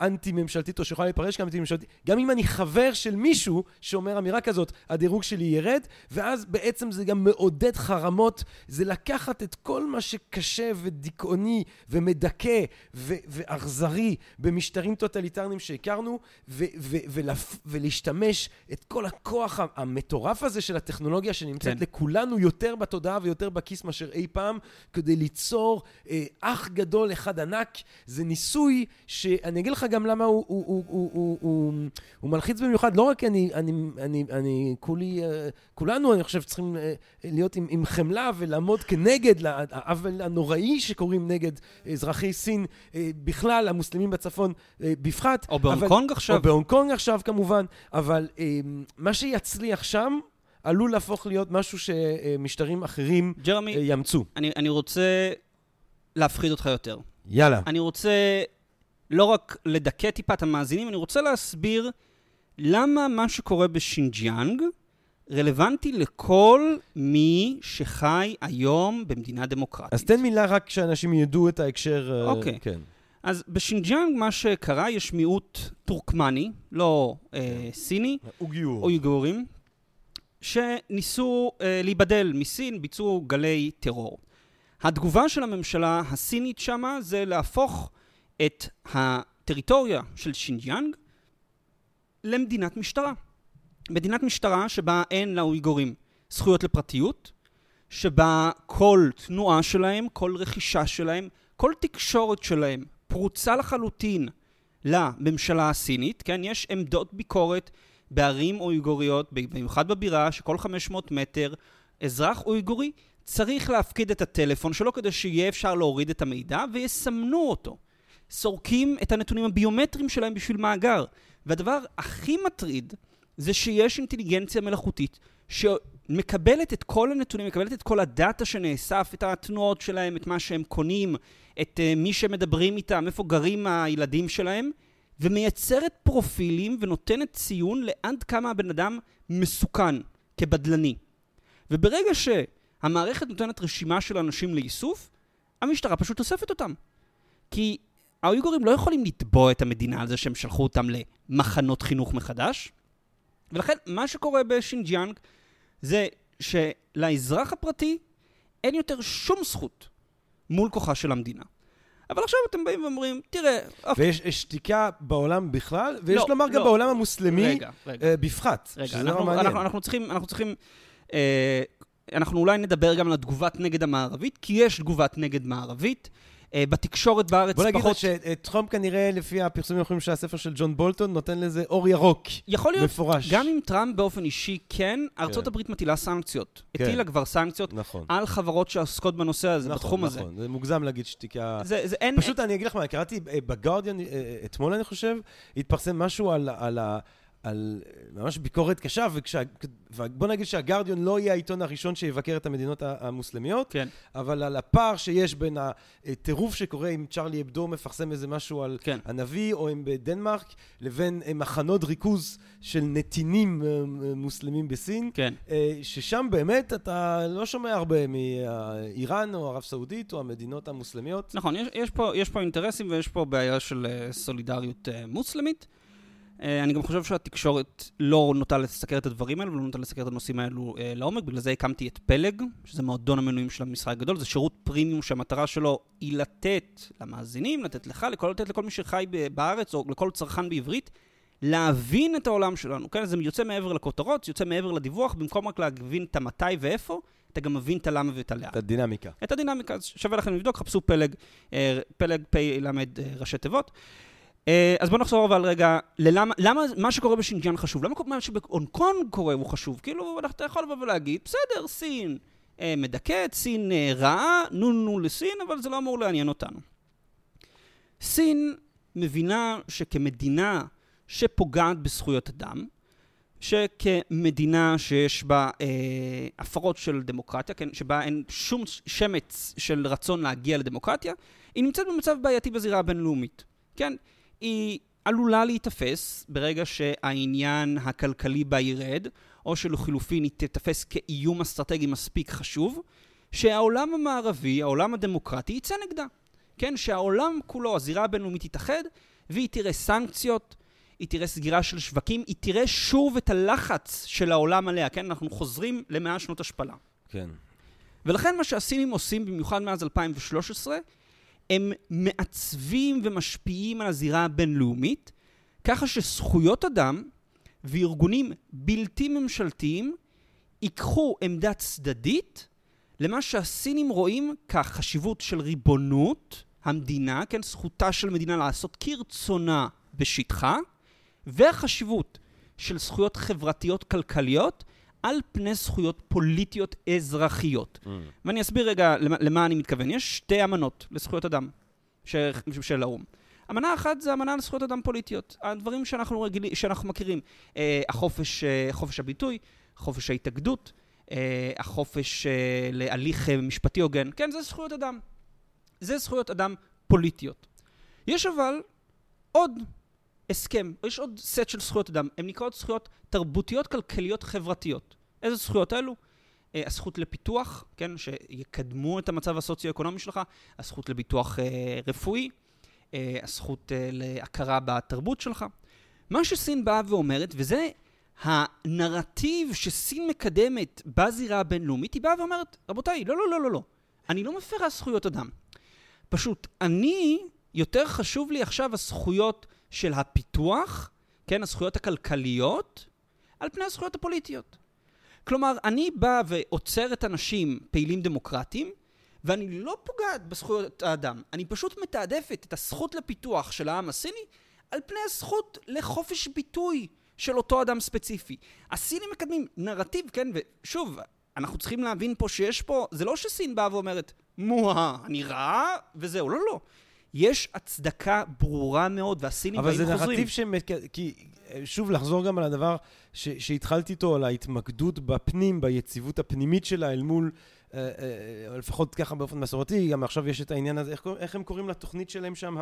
אנטי-ממשלתית או שיכולה להיפרש כאנטי-ממשלתית, גם אם אני חבר של מישהו שאומר אמירה כזאת, הדירוג שלי ירד, ואז בעצם זה גם מעודד חרמות, זה לקחת את כל מה שקשה ודיכאוני ומדכא ואכזרי במשטרים טוטליטריים שהכרנו, ולהשתמש את כל הכוח המטורף הזה של הטכנולוגיה שנמצאת כן. לכולנו יותר בתודעה ויותר בכיס מאשר אי פעם, כדי ליצור אה, אח גדול אחד ענק. זה ניסוי שאני אגיד לך גם למה הוא, הוא, הוא, הוא, הוא, הוא, הוא מלחיץ במיוחד, לא רק אני, אני, אני, אני כולי, אה, כולנו, אני חושב, צריכים אה, להיות עם, עם חמלה ולעמוד כנגד העוול הנוראי שקורים נגד אזרחי סין אה, בכלל, המוסלמים בצפון בפרט. או בהונג קונג עכשיו. או בהונג קונג עכשיו כמובן, אבל מה שיצליח שם... עלול להפוך להיות משהו שמשטרים אחרים ג'רמי, יאמצו. אני, אני רוצה להפחיד אותך יותר. יאללה. אני רוצה לא רק לדכא טיפה את המאזינים, אני רוצה להסביר למה מה שקורה בשינג'יאנג רלוונטי לכל מי שחי היום במדינה דמוקרטית. אז תן מילה רק שאנשים ידעו את ההקשר. אה, אוקיי. כן. אז בשינג'יאנג מה שקרה, יש מיעוט טורקמני, לא אה, סיני, אוגיור. אויגורים, שניסו אה, להיבדל מסין, ביצעו גלי טרור. התגובה של הממשלה הסינית שמה זה להפוך את הטריטוריה של שינג'יאנג למדינת משטרה. מדינת משטרה שבה אין לאויגורים זכויות לפרטיות, שבה כל תנועה שלהם, כל רכישה שלהם, כל תקשורת שלהם פרוצה לחלוטין לממשלה הסינית, כן? יש עמדות ביקורת בערים אויגוריות, במיוחד בבירה, שכל 500 מטר אזרח אויגורי צריך להפקיד את הטלפון שלו כדי שיהיה אפשר להוריד את המידע ויסמנו אותו. סורקים את הנתונים הביומטריים שלהם בשביל מאגר. והדבר הכי מטריד זה שיש אינטליגנציה מלאכותית שמקבלת את כל הנתונים, מקבלת את כל הדאטה שנאסף, את התנועות שלהם, את מה שהם קונים, את uh, מי שמדברים איתם, איפה גרים הילדים שלהם, ומייצרת פרופילים ונותנת ציון לעד כמה הבן אדם מסוכן כבדלני. וברגע שהמערכת נותנת רשימה של אנשים לאיסוף, המשטרה פשוט אוספת אותם. כי האויגורים לא יכולים לתבוע את המדינה על זה שהם שלחו אותם למחנות חינוך מחדש. ולכן מה שקורה בשינג'יאנג זה שלאזרח הפרטי אין יותר שום זכות מול כוחה של המדינה. אבל עכשיו אתם באים ואומרים, תראה... ויש שתיקה בעולם בכלל, ויש לא, לומר לא. גם בעולם המוסלמי רגע, רגע. אה, בפרט, רגע, שזה אנחנו, מעניין. אנחנו, אנחנו צריכים, אנחנו צריכים uh, אנחנו אולי נדבר גם על התגובת נגד המערבית, כי יש תגובת נגד מערבית. אה, בתקשורת בארץ פחות... בוא נגיד שטראמפ כנראה, לפי הפרסומים האחרונים של הספר של ג'ון בולטון, נותן לזה אור ירוק. יכול להיות. מפורש. גם אם טראמפ באופן אישי כן, ארצות כן. מטילה סנקציות. כן. הטילה כבר סנקציות נכון. על חברות שעוסקות בנושא הזה, נכון, בתחום נכון. הזה. נכון, זה מוגזם להגיד שתיקה... זה, זה אין... פשוט אני אגיד לך מה, קראתי אה, בגארדיאן, אה, אתמול אני חושב, התפרסם משהו על, על ה... על ממש ביקורת קשה, וכשה, ובוא נגיד שהגרדיון לא יהיה העיתון הראשון שיבקר את המדינות המוסלמיות, כן. אבל על הפער שיש בין הטירוף שקורה אם צ'רלי אבדו מפרסם איזה משהו על כן. הנביא, או אם בדנמרק, לבין מחנות ריכוז של נתינים אה, מוסלמים בסין, כן. אה, ששם באמת אתה לא שומע הרבה מאיראן או ערב סעודית או המדינות המוסלמיות. נכון, יש, יש, פה, יש פה אינטרסים ויש פה בעיה של אה, סולידריות מוסלמית. אה, אני גם חושב שהתקשורת לא נוטה לסקר את הדברים האלו ולא נוטה לסקר את הנושאים האלו אה, לעומק, בגלל זה הקמתי את פלג, שזה מועדון המנויים של המשחק הגדול, זה שירות פרימיום שהמטרה שלו היא לתת למאזינים, לתת לך, לכל, לתת לכל מי שחי בארץ או לכל צרכן בעברית, להבין את העולם שלנו, כן? זה יוצא מעבר לכותרות, זה יוצא מעבר לדיווח, במקום רק להבין את המתי ואיפה, אתה גם מבין את הלמה ואת הלאן. את הדינמיקה. את הדינמיקה, אז שווה לכם לבדוק, חפשו פלג, אה, פלג פ' ל' ראשי תיבות. אה, אז בוא נחזור אבל רגע, ללמה, למה מה שקורה בשינג'אן חשוב? למה מה שבהונג קונג קורה הוא חשוב? כאילו, אתה יכול לבוא ולהגיד, בסדר, סין אה, מדכאת, סין אה, רעה, נו נו לסין, אבל זה לא אמור לעניין אותנו. סין מבינה שכמדינה שפוגעת בזכויות אדם, שכמדינה שיש בה אה, הפרות של דמוקרטיה, כן, שבה אין שום שמץ של רצון להגיע לדמוקרטיה, היא נמצאת במצב בעייתי בזירה הבינלאומית. כן, היא עלולה להיתפס ברגע שהעניין הכלכלי בה ירד, או שלחילופין היא תתפס כאיום אסטרטגי מספיק חשוב, שהעולם המערבי, העולם הדמוקרטי, יצא נגדה. כן, שהעולם כולו, הזירה הבינלאומית תתאחד, והיא תראה סנקציות, היא תראה סגירה של שווקים, היא תראה שוב את הלחץ של העולם עליה, כן? אנחנו חוזרים למאה שנות השפלה. כן. ולכן מה שהסינים עושים, במיוחד מאז 2013, הם מעצבים ומשפיעים על הזירה הבינלאומית, ככה שזכויות אדם וארגונים בלתי ממשלתיים ייקחו עמדה צדדית למה שהסינים רואים כחשיבות של ריבונות המדינה, כן, זכותה של מדינה לעשות כרצונה בשטחה, והחשיבות של זכויות חברתיות כלכליות על פני זכויות פוליטיות אזרחיות. Mm. ואני אסביר רגע למה, למה אני מתכוון. יש שתי אמנות לזכויות אדם של, של האו"ם. אמנה אחת זה אמנה לזכויות אדם פוליטיות. הדברים שאנחנו, רגילי, שאנחנו מכירים, אה, החופש, אה, חופש הביטוי, חופש ההתאגדות, אה, החופש אה, להליך אה, משפטי הוגן, כן, זה זכויות אדם. זה זכויות אדם פוליטיות. יש אבל עוד הסכם, יש עוד סט של זכויות אדם, הן נקראות זכויות תרבותיות, כלכליות, חברתיות. איזה זכויות אלו? Uh, הזכות לפיתוח, כן, שיקדמו את המצב הסוציו-אקונומי שלך, הזכות לביטוח uh, רפואי, uh, הזכות uh, להכרה בתרבות שלך. מה שסין באה ואומרת, וזה הנרטיב שסין מקדמת בזירה הבינלאומית, היא באה ואומרת, רבותיי, לא, לא, לא, לא, לא, אני לא מפרה זכויות אדם. פשוט, אני, יותר חשוב לי עכשיו הזכויות של הפיתוח, כן, הזכויות הכלכליות, על פני הזכויות הפוליטיות. כלומר, אני בא ועוצר את אנשים פעילים דמוקרטיים, ואני לא פוגעת בזכויות האדם, אני פשוט מתעדפת את הזכות לפיתוח של העם הסיני על פני הזכות לחופש ביטוי של אותו אדם ספציפי. הסינים מקדמים נרטיב, כן, ושוב, אנחנו צריכים להבין פה שיש פה, זה לא שסין באה ואומרת, מוהה, אני רעה, וזהו, לא, לא. יש הצדקה ברורה מאוד, והסינים באים חוזרים. אבל זה נרטיב ש... כי, שוב, לחזור גם על הדבר ש... שהתחלתי איתו, על ההתמקדות בפנים, ביציבות הפנימית שלה, אל מול, אה, אה, לפחות ככה באופן מסורתי, גם עכשיו יש את העניין הזה, איך, איך הם קוראים לתוכנית שלהם שם?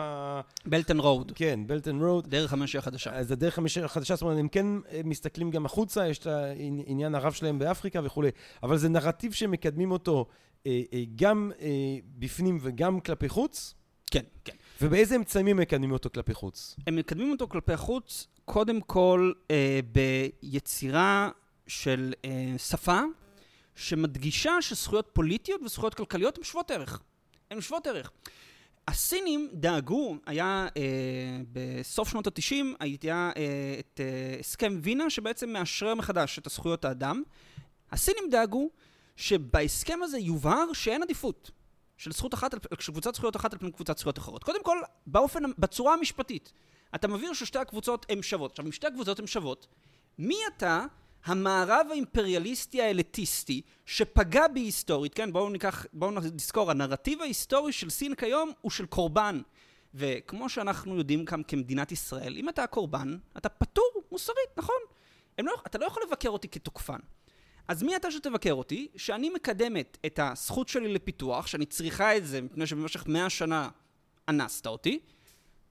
בלטן רוד. כן, בלטן רוד. דרך המשי החדשה. אז הדרך המשי החדשה, זאת אומרת, הם כן אה, מסתכלים גם החוצה, יש את העניין הרב שלהם באפריקה וכולי, אבל זה נרטיב שמקדמים אותו אה, אה, גם אה, בפנים וגם כלפי חוץ. כן, כן. ובאיזה אמצעים מקדמים אותו כלפי חוץ? הם מקדמים אותו כלפי חוץ, קודם כל אה, ביצירה של אה, שפה שמדגישה שזכויות פוליטיות וזכויות כלכליות הן שוות ערך. הן שוות ערך. הסינים דאגו, היה אה, בסוף שנות התשעים, היה אה, את אה, הסכם וינה שבעצם מאשרר מחדש את הזכויות האדם. הסינים דאגו שבהסכם הזה יובהר שאין עדיפות של זכות אחת, של קבוצת זכויות אחת על פני קבוצת זכויות אחרות. קודם כל, באופן, בצורה המשפטית, אתה מבהיר ששתי הקבוצות הן שוות. עכשיו, אם שתי הקבוצות הן שוות, מי אתה, המערב האימפריאליסטי האליטיסטי, שפגע בי היסטורית, כן, בואו ניקח, בואו נזכור, הנרטיב ההיסטורי של סין כיום הוא של קורבן. וכמו שאנחנו יודעים כאן כמדינת ישראל, אם אתה הקורבן, אתה פטור מוסרית, נכון? לא, אתה לא יכול לבקר אותי כתוקפן. אז מי אתה שתבקר אותי, שאני מקדמת את הזכות שלי לפיתוח, שאני צריכה את זה מפני שבמשך מאה שנה אנסת אותי,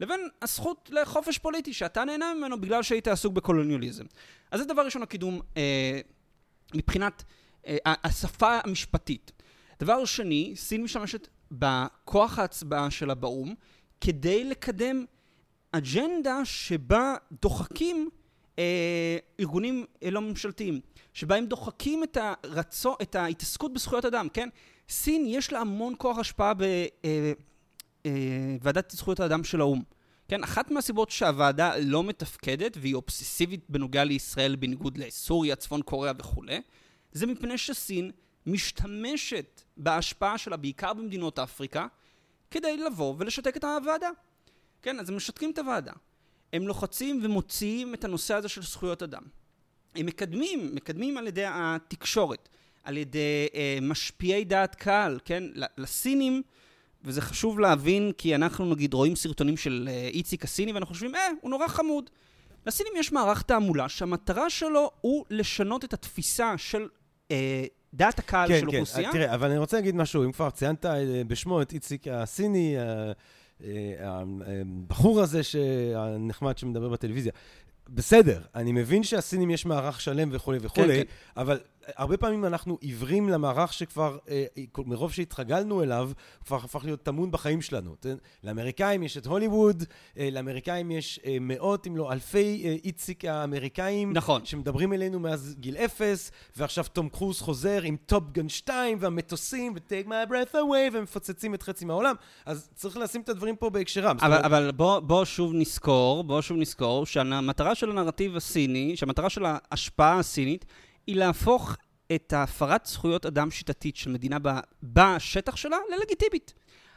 לבין הזכות לחופש פוליטי שאתה נהנה ממנו בגלל שהיית עסוק בקולוניאליזם. אז זה דבר ראשון הקידום אה, מבחינת אה, השפה המשפטית. דבר שני, סין משתמשת בכוח ההצבעה שלה באו"ם כדי לקדם אג'נדה שבה דוחקים אה, ארגונים אה, לא ממשלתיים. שבהם דוחקים את, הרצו, את ההתעסקות בזכויות אדם, כן? סין יש לה המון כוח השפעה בוועדת אה, אה, זכויות האדם של האו"ם. כן, אחת מהסיבות שהוועדה לא מתפקדת והיא אובססיבית בנוגע לישראל בניגוד לסוריה, צפון קוריאה וכולי, זה מפני שסין משתמשת בהשפעה שלה, בעיקר במדינות אפריקה, כדי לבוא ולשתק את הוועדה. כן, אז הם משתקים את הוועדה. הם לוחצים ומוציאים את הנושא הזה של זכויות אדם. הם מקדמים, מקדמים על ידי התקשורת, על ידי אה, משפיעי דעת קהל, כן? לסינים, וזה חשוב להבין, כי אנחנו נגיד רואים סרטונים של אה, איציק הסיני, ואנחנו חושבים, אה, הוא נורא חמוד. לסינים יש מערך תעמולה שהמטרה שלו הוא לשנות את התפיסה של אה, דעת הקהל כן, של כן, אוכלוסייה. תראה, אבל אני רוצה להגיד משהו, אם כבר ציינת אה, בשמו את איציק הסיני, אה, אה, הבחור הזה הנחמד שמדבר בטלוויזיה. בסדר, אני מבין שהסינים יש מערך שלם וכולי וכולי, כן, כן. אבל הרבה פעמים אנחנו עיוורים למערך שכבר, אה, מרוב שהתרגלנו אליו, כבר הפך להיות טמון בחיים שלנו. תן, לאמריקאים יש את הוליווד, אה, לאמריקאים יש אה, מאות אם לא אלפי איציק האמריקאים, נכון. שמדברים אלינו מאז גיל אפס, ועכשיו תום קרוז חוזר עם טופגן 2 והמטוסים, ו-take my breath away, ומפוצצים את חצי מהעולם. אז צריך לשים את הדברים פה בהקשרם. אבל, אבל בוא, בוא שוב נזכור, בוא שוב נזכור שהמטרה של הנרטיב הסיני, שהמטרה של ההשפעה הסינית, היא להפוך את הפרת זכויות אדם שיטתית של מדינה בשטח שלה ללגיטימית.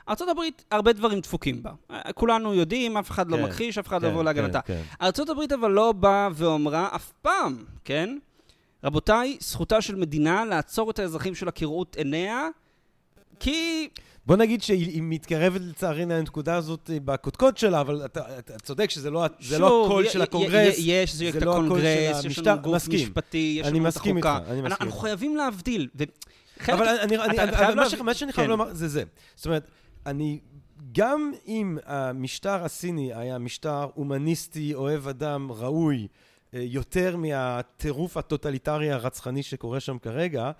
ארה"ב, הרבה דברים דפוקים בה. כולנו יודעים, אף אחד לא כן, לא מכחיש, אף אחד כן, לא יבוא להגנתה. כן, כן. ארה"ב אבל לא באה ואומרה אף פעם, כן? רבותיי, זכותה של מדינה לעצור את האזרחים שלה כראות עיניה, כי... בוא נגיד שהיא מתקרבת לצערי לנקודה הזאת אה, בקודקוד שלה, אבל אתה, אתה צודק שזה לא, זה לא שוב, הקול י- של הקונגרס. יש, זה זה לא הקול של הקונגרס, יש. לנו גוף מסכים. משפטי, יש לנו את החוקה. אני מסכים אנחנו. חייבים להבדיל. ו- אבל אני, אני, אתה אבל מה, ש, מה שאני חייב כן. לומר זה זה. זאת אומרת, אני, גם אם המשטר הסיני היה משטר הומניסטי, אוהב אדם, ראוי, אה, יותר מהטירוף הטוטליטרי הרצחני שקורה שם כרגע,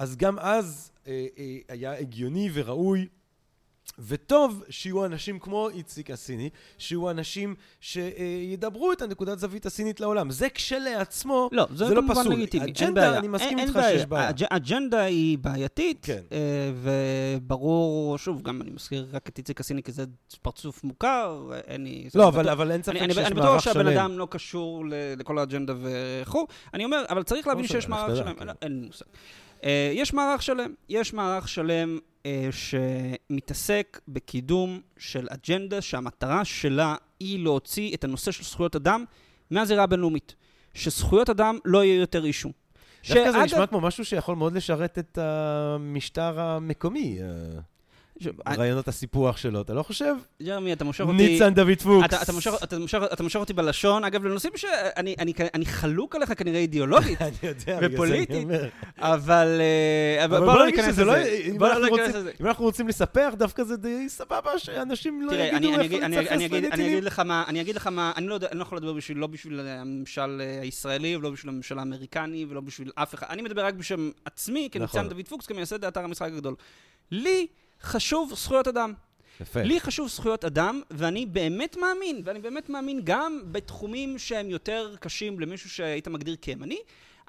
אז גם אז אה, אה, היה הגיוני וראוי וטוב שיהיו אנשים כמו איציק הסיני, שיהיו אנשים שידברו את הנקודת זווית הסינית לעולם. זה כשלעצמו, לא, זה, זה לא כמובן פסול. לגיטימי, אין אג'נדה, בעיה. אני מסכים אין, איתך אין שיש בעיה. האג'נדה היא בעייתית, כן. אה, וברור, שוב, גם אני מזכיר רק את איציק הסיני, כי זה פרצוף מוכר, אין לי... לא, אבל, בטוח- אבל אין ספק אני, אני, שיש אני מערך בטוח שלם. שהבן אדם לא קשור לכל האג'נדה וכו'. אני אומר, אבל צריך להבין משנה, שיש מערך שלם. כן. לא, אין לי מושג. אה, יש מערך שלם, יש מערך שלם אה, שמתעסק בקידום של אג'נדה שהמטרה שלה היא להוציא את הנושא של זכויות אדם מהזירה הבינלאומית. שזכויות אדם לא יהיה יותר אישו. דווקא זה נשמע כמו משהו שיכול מאוד לשרת את המשטר המקומי, אה, רעיונות הסיפוח שלו, אתה לא חושב? ג'רמי, אתה מושך אותי... ניצן דוד פוקס. אתה, אתה, מושך, אותי בלשון, אגב, לנושאים שאני אני, אני חלוק עליך כנראה אידיאולוגית, אני יודע, בגלל זה ופוליטית. אני אומר. אבל, אה, אבל אבל בוא לא ניכנס לא... לזה. אם בוא אנחנו לא רוצים- לזה. אם אנחנו רוצים לספח, דווקא זה די סבבה שאנשים לא יגידו איפה אני, נצטרך אני, אגיד, אני. אגיד לך מה, אני אגיד לך מה, אני לא לא יכול לדבר בשביל, לא בשביל הממשל אה, הישראלי, ולא בשביל הממשל האמריקני, ולא בשביל אף אחד. אני מדבר רק בשם עצמי, כניצן נכון. דוד פוקס, כמייסד האתר המשחק הגדול. לי חשוב זכויות אדם. יפה. לי חשוב זכויות אדם, ואני באמת מאמין, ואני באמת מאמין גם בתחומים שהם יותר קשים למישהו שהיית מגדיר כימני.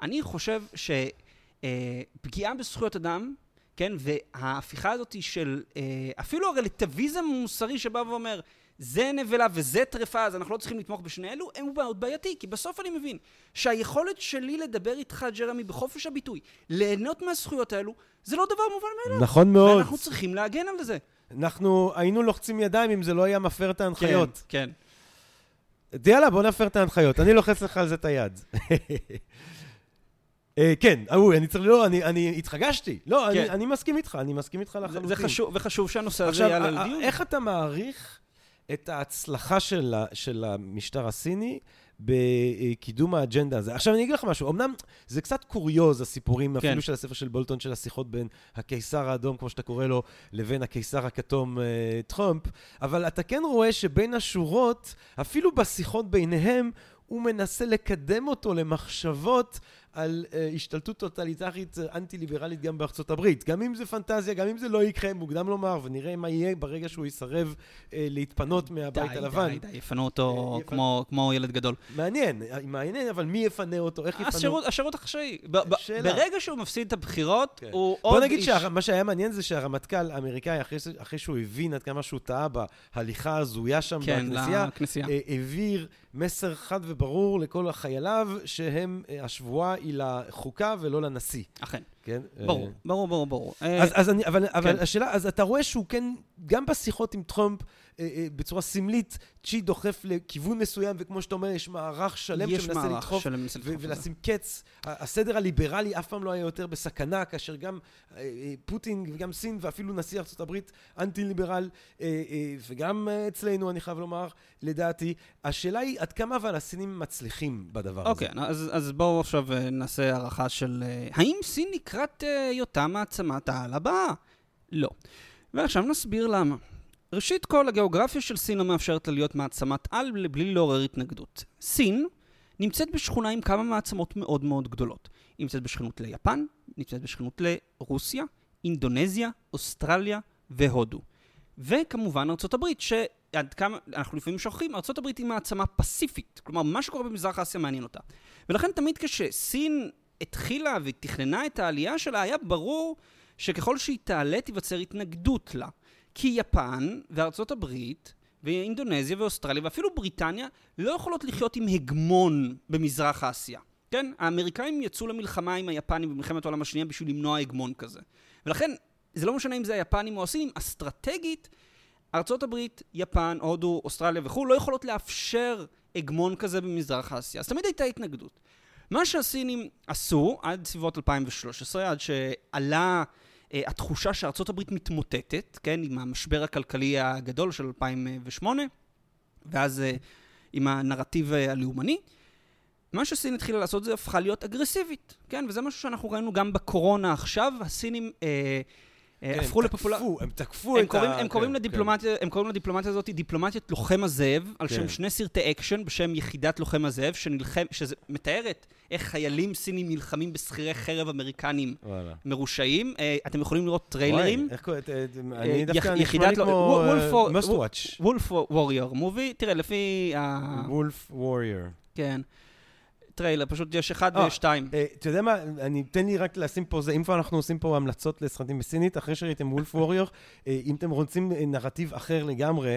אני חושב שפגיעה בזכויות אדם, כן, וההפיכה הזאת של אה, אפילו הרלטיביזם המוסרי שבא ואומר, זה נבלה וזה טרפה, אז אנחנו לא צריכים לתמוך בשני אלו, הוא מאוד בעייתי, כי בסוף אני מבין שהיכולת שלי לדבר איתך, ג'רמי, בחופש הביטוי, ליהנות מהזכויות האלו, זה לא דבר מובן מאליו. נכון מאוד. ואנחנו צריכים להגן על זה. אנחנו היינו לוחצים ידיים אם זה לא היה מפר את ההנחיות. כן. יאללה, בוא נפר את ההנחיות. אני לוחץ לך על זה את היד. אה, כן, אוי, אני צריך, לא, אני, אני התחגשתי. לא, אני, כן. אני מסכים איתך, אני מסכים איתך לחלוטין. זה חשוב, וחשוב שהנושא הזה עכשיו, יעלה לדיון. איך אתה מעריך את ההצלחה של, של המשטר הסיני בקידום האג'נדה הזה? עכשיו, אני אגיד לך משהו, אמנם זה קצת קוריוז, הסיפורים, כן. אפילו של הספר של בולטון, של השיחות בין הקיסר האדום, כמו שאתה קורא לו, לבין הקיסר הכתום אה, טראמפ, אבל אתה כן רואה שבין השורות, אפילו בשיחות ביניהם, הוא מנסה לקדם אותו למחשבות על uh, השתלטות טוטליטרית uh, אנטי-ליברלית גם בארצות הברית. גם אם זה פנטזיה, גם אם זה לא יקרה, מוקדם לומר, ונראה מה יהיה ברגע שהוא יסרב uh, להתפנות מהבית די, הלבן. די, די, יפנו אותו אה, כמו, כמו ילד גדול. מעניין, אה, מעניין, אבל מי יפנה אותו, איך יפנו? השירות, השירות החשאי. ברגע שהוא מפסיד את הבחירות, כן. הוא בוא עוד נגיד איש... שמה שהיה מעניין זה שהרמטכ"ל האמריקאי, אחרי, שהוא הבין עד כמה שהוא טעה בהליכה ההזויה שם כן, בכנסייה, לכנסייה. אה, העביר מסר חד וברור לכל חייליו, שהם, אה, השבועה היא לחוקה ולא לנשיא. אכן. כן? ברור, אה, ברור, ברור, ברור. אז, אז אני, אבל, אבל כן. השאלה, אז אתה רואה שהוא כן, גם בשיחות עם טראמפ, בצורה סמלית, צ'י דוחף לכיוון מסוים, וכמו שאתה אומר, יש מערך שלם יש שמנסה מערך לדחוף, שלם מנסה לדחוף. ולשים קץ. הסדר הליברלי אף פעם לא היה יותר בסכנה, כאשר גם אה, אה, פוטין וגם סין, ואפילו נשיא ארה"ב, אנטי-ליברל, אה, אה, וגם אה, אצלנו, אני חייב לומר, לדעתי. השאלה היא, עד כמה אבל הסינים מצליחים בדבר הזה? אוקיי, אז, אז בואו עכשיו אה, נעשה הערכה של אה, האם סין לקראת אה, היותה מעצמת העל הבאה? לא. ועכשיו נסביר למה. ראשית כל, הגיאוגרפיה של סין לא מאפשרת לה להיות מעצמת על בלי לעורר התנגדות. סין נמצאת בשכונה עם כמה מעצמות מאוד מאוד גדולות. היא נמצאת בשכנות ליפן, נמצאת בשכנות לרוסיה, אינדונזיה, אוסטרליה והודו. וכמובן ארצות הברית, שעד כמה, אנחנו לפעמים שוכחים, ארצות הברית היא מעצמה פסיפית. כלומר, מה שקורה במזרח אסיה מעניין אותה. ולכן תמיד כשסין התחילה ותכננה את העלייה שלה, היה ברור שככל שהיא תעלה תיווצר התנגדות לה. כי יפן וארצות הברית ואינדונזיה ואוסטרליה ואפילו בריטניה לא יכולות לחיות עם הגמון במזרח אסיה. כן? האמריקאים יצאו למלחמה עם היפנים במלחמת העולם השנייה בשביל למנוע הגמון כזה. ולכן, זה לא משנה אם זה היפנים או הסינים, אסטרטגית, ארצות הברית, יפן, הודו, אוסטרליה וכו' לא יכולות לאפשר הגמון כזה במזרח אסיה. אז תמיד הייתה התנגדות. מה שהסינים עשו עד סביבות 2013, עד שעלה התחושה שארצות הברית מתמוטטת, כן, עם המשבר הכלכלי הגדול של 2008, ואז אה, עם הנרטיב אה, הלאומני, מה שסין התחילה לעשות זה הפכה להיות אגרסיבית, כן, וזה משהו שאנחנו ראינו גם בקורונה עכשיו, הסינים אה, אה, הפכו הם לפופולר... תקפו, הם תקפו הם את קוראים, ה... הם, קוראים כן, לדיפלומטיה, הם קוראים לדיפלומטיה הזאת דיפלומטיית לוחם הזאב, על כן. שם שני סרטי אקשן בשם יחידת לוחם הזאב, שנלחם, שזה מתארת איך חיילים סינים נלחמים בשכירי חרב אמריקנים כן. מרושעים. אה, אתם יכולים לראות טריילרים. איך קוראים? אה, אה, אני דווקא נשמע לי כמו... must watch. Wolf Warrior movie, תראה, לפי ה... Wolf Warrior. כן. טריילר, פשוט יש אחד אה, ושתיים. אה, אתה יודע מה, אני, תן לי רק לשים פה, זה, אם כבר אנחנו עושים פה המלצות לסרטים בסינית, אחרי שראיתם Wolf Warrior, אה, אם אתם רוצים נרטיב אחר לגמרי,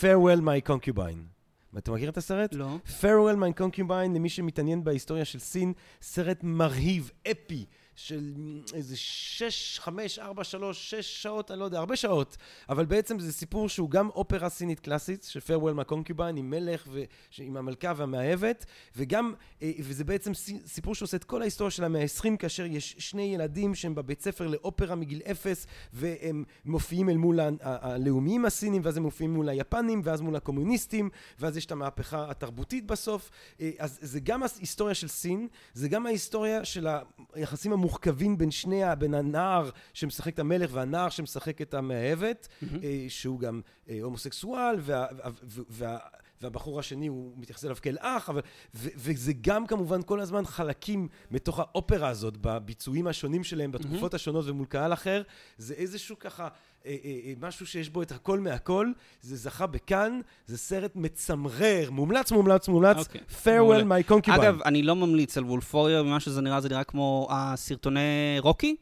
Farewell My Concubine. אתה מכיר את הסרט? לא. Farewell My Concubine, למי שמתעניין בהיסטוריה של סין, סרט מרהיב, אפי, של איזה שש, חמש, ארבע, שלוש, שש שעות, אני לא יודע, הרבה שעות. אבל בעצם זה סיפור שהוא גם אופרה סינית קלאסית, של Farewell My Concubine, עם מלך, ו... עם המלכה והמאהבת, וגם, אה, וזה בעצם סי- סיפור שעושה את כל ההיסטוריה של המאה ה-20, כאשר יש שני ילדים שהם בבית ספר לאופרה מגיל אפס, והם מופיעים אל מול הלאומיים הסינים, ואז הם מופיעים מול היפנים, ואז מול הקומוניסטים, ואז יש את המהפכה התרבותית בסוף. אה, אז זה גם ההיסטוריה של סין, זה גם ההיסטוריה של היחסים המוחכבים בין שני, בין הנער שמשחק את המלך והנער שמשחק את המאהבת, אה, שהוא גם אה, הומוסקסואל, וה, וה, וה, וה, והבחור השני הוא מתייחס אליו כאל אח, אבל, ו, וזה גם כמובן כל הזמן חלקים מתוך האופרה הזאת, בביצועים השונים שלהם, בתקופות השונות ומול קהל אחר, זה איזשהו ככה, אה, אה, אה, משהו שיש בו את הכל מהכל, זה זכה בכאן, זה סרט מצמרר, מומלץ, מומלץ, מומלץ, אוקיי, Farewell. My Concubine. אגב, אני לא ממליץ על וולפוריה, ממה שזה נראה, זה נראה כמו הסרטוני רוקי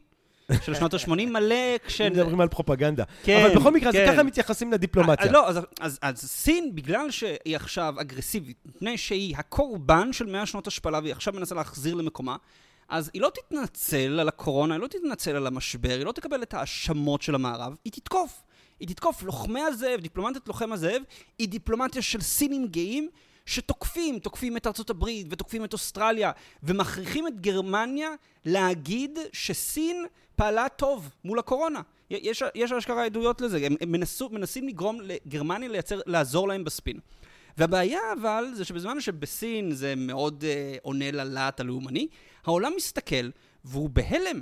של שנות ה-80, מלא כש... מדברים על פרופגנדה. כן, אבל בכל מקרה, כן. אז ככה מתייחסים לדיפלומטיה. אז לא, אז, אז, אז סין, בגלל שהיא עכשיו אגרסיבית, מפני שהיא הקורבן של 100 שנות השפלה והיא עכשיו מנסה להחזיר למקומה, אז היא לא תתנצל על הקורונה, היא לא תתנצל על המשבר, היא לא תקבל את ההאשמות של המערב, היא תתקוף. היא תתקוף. לוחמי הזאב, דיפלומטיית לוחם הזאב, היא דיפלומטיה של סינים גאים שתוקפים, תוקפים את ארצות הברית ותוקפים את אוסטרליה, ומכריחים את גרמניה להגיד שסין פעלה טוב מול הקורונה. יש, יש אשכרה עדויות לזה, הם, הם מנסו, מנסים לגרום לגרמניה לייצר, לעזור להם בספין. והבעיה אבל, זה שבזמן שבסין זה מאוד אה, עונה ללהט הלאומני, העולם מסתכל והוא בהלם.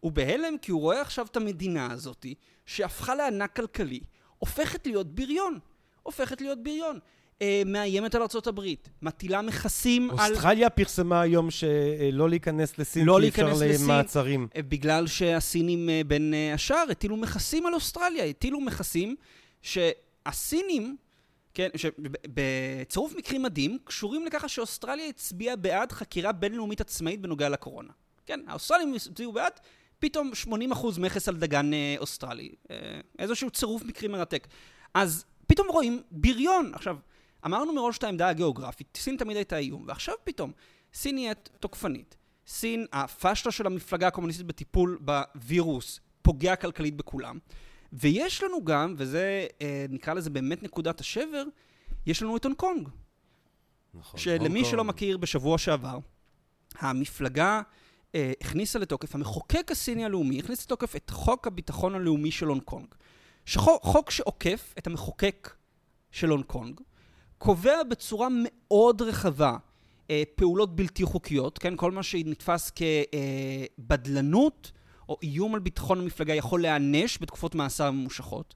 הוא בהלם כי הוא רואה עכשיו את המדינה הזאת, שהפכה לענק כלכלי, הופכת להיות בריון. הופכת להיות בריון. אה, מאיימת על הברית, מטילה מכסים על... אוסטרליה פרסמה היום שלא להיכנס לסין, לא כי אפשר להיכנס לסין. למעצרים. אה, בגלל שהסינים אה, בין אה, השאר הטילו מכסים על אוסטרליה, הטילו מכסים שהסינים, כן, שבצירוף מקרים מדהים, קשורים לככה שאוסטרליה הצביעה בעד חקירה בינלאומית עצמאית בנוגע לקורונה. כן, האוסטרלים הצביעו בעד, פתאום 80% מכס על דגן אה, אוסטרלי. אה, איזשהו צירוף מקרים מרתק. אז פתאום רואים בריון. עכשיו, אמרנו מראש את העמדה הגיאוגרפית, סין תמיד הייתה איום, ועכשיו פתאום סין נהיית תוקפנית. סין, הפשלה של המפלגה הקומוניסטית בטיפול בווירוס פוגע כלכלית בכולם. ויש לנו גם, וזה, אה, נקרא לזה באמת נקודת השבר, יש לנו את הונג קונג. נכון. שלמי שלא. מכיר, בשבוע שעבר, המפלגה אה, הכניסה לתוקף, המחוקק הסיני הלאומי הכניס לתוקף את חוק הביטחון הלאומי של הונג קונג. שחוק, חוק שעוקף את המחוקק של הונג קונג, קובע בצורה מאוד רחבה אה, פעולות בלתי חוקיות, כן? כל מה שנתפס כבדלנות או איום על ביטחון המפלגה יכול להיענש בתקופות מאסר ממושכות.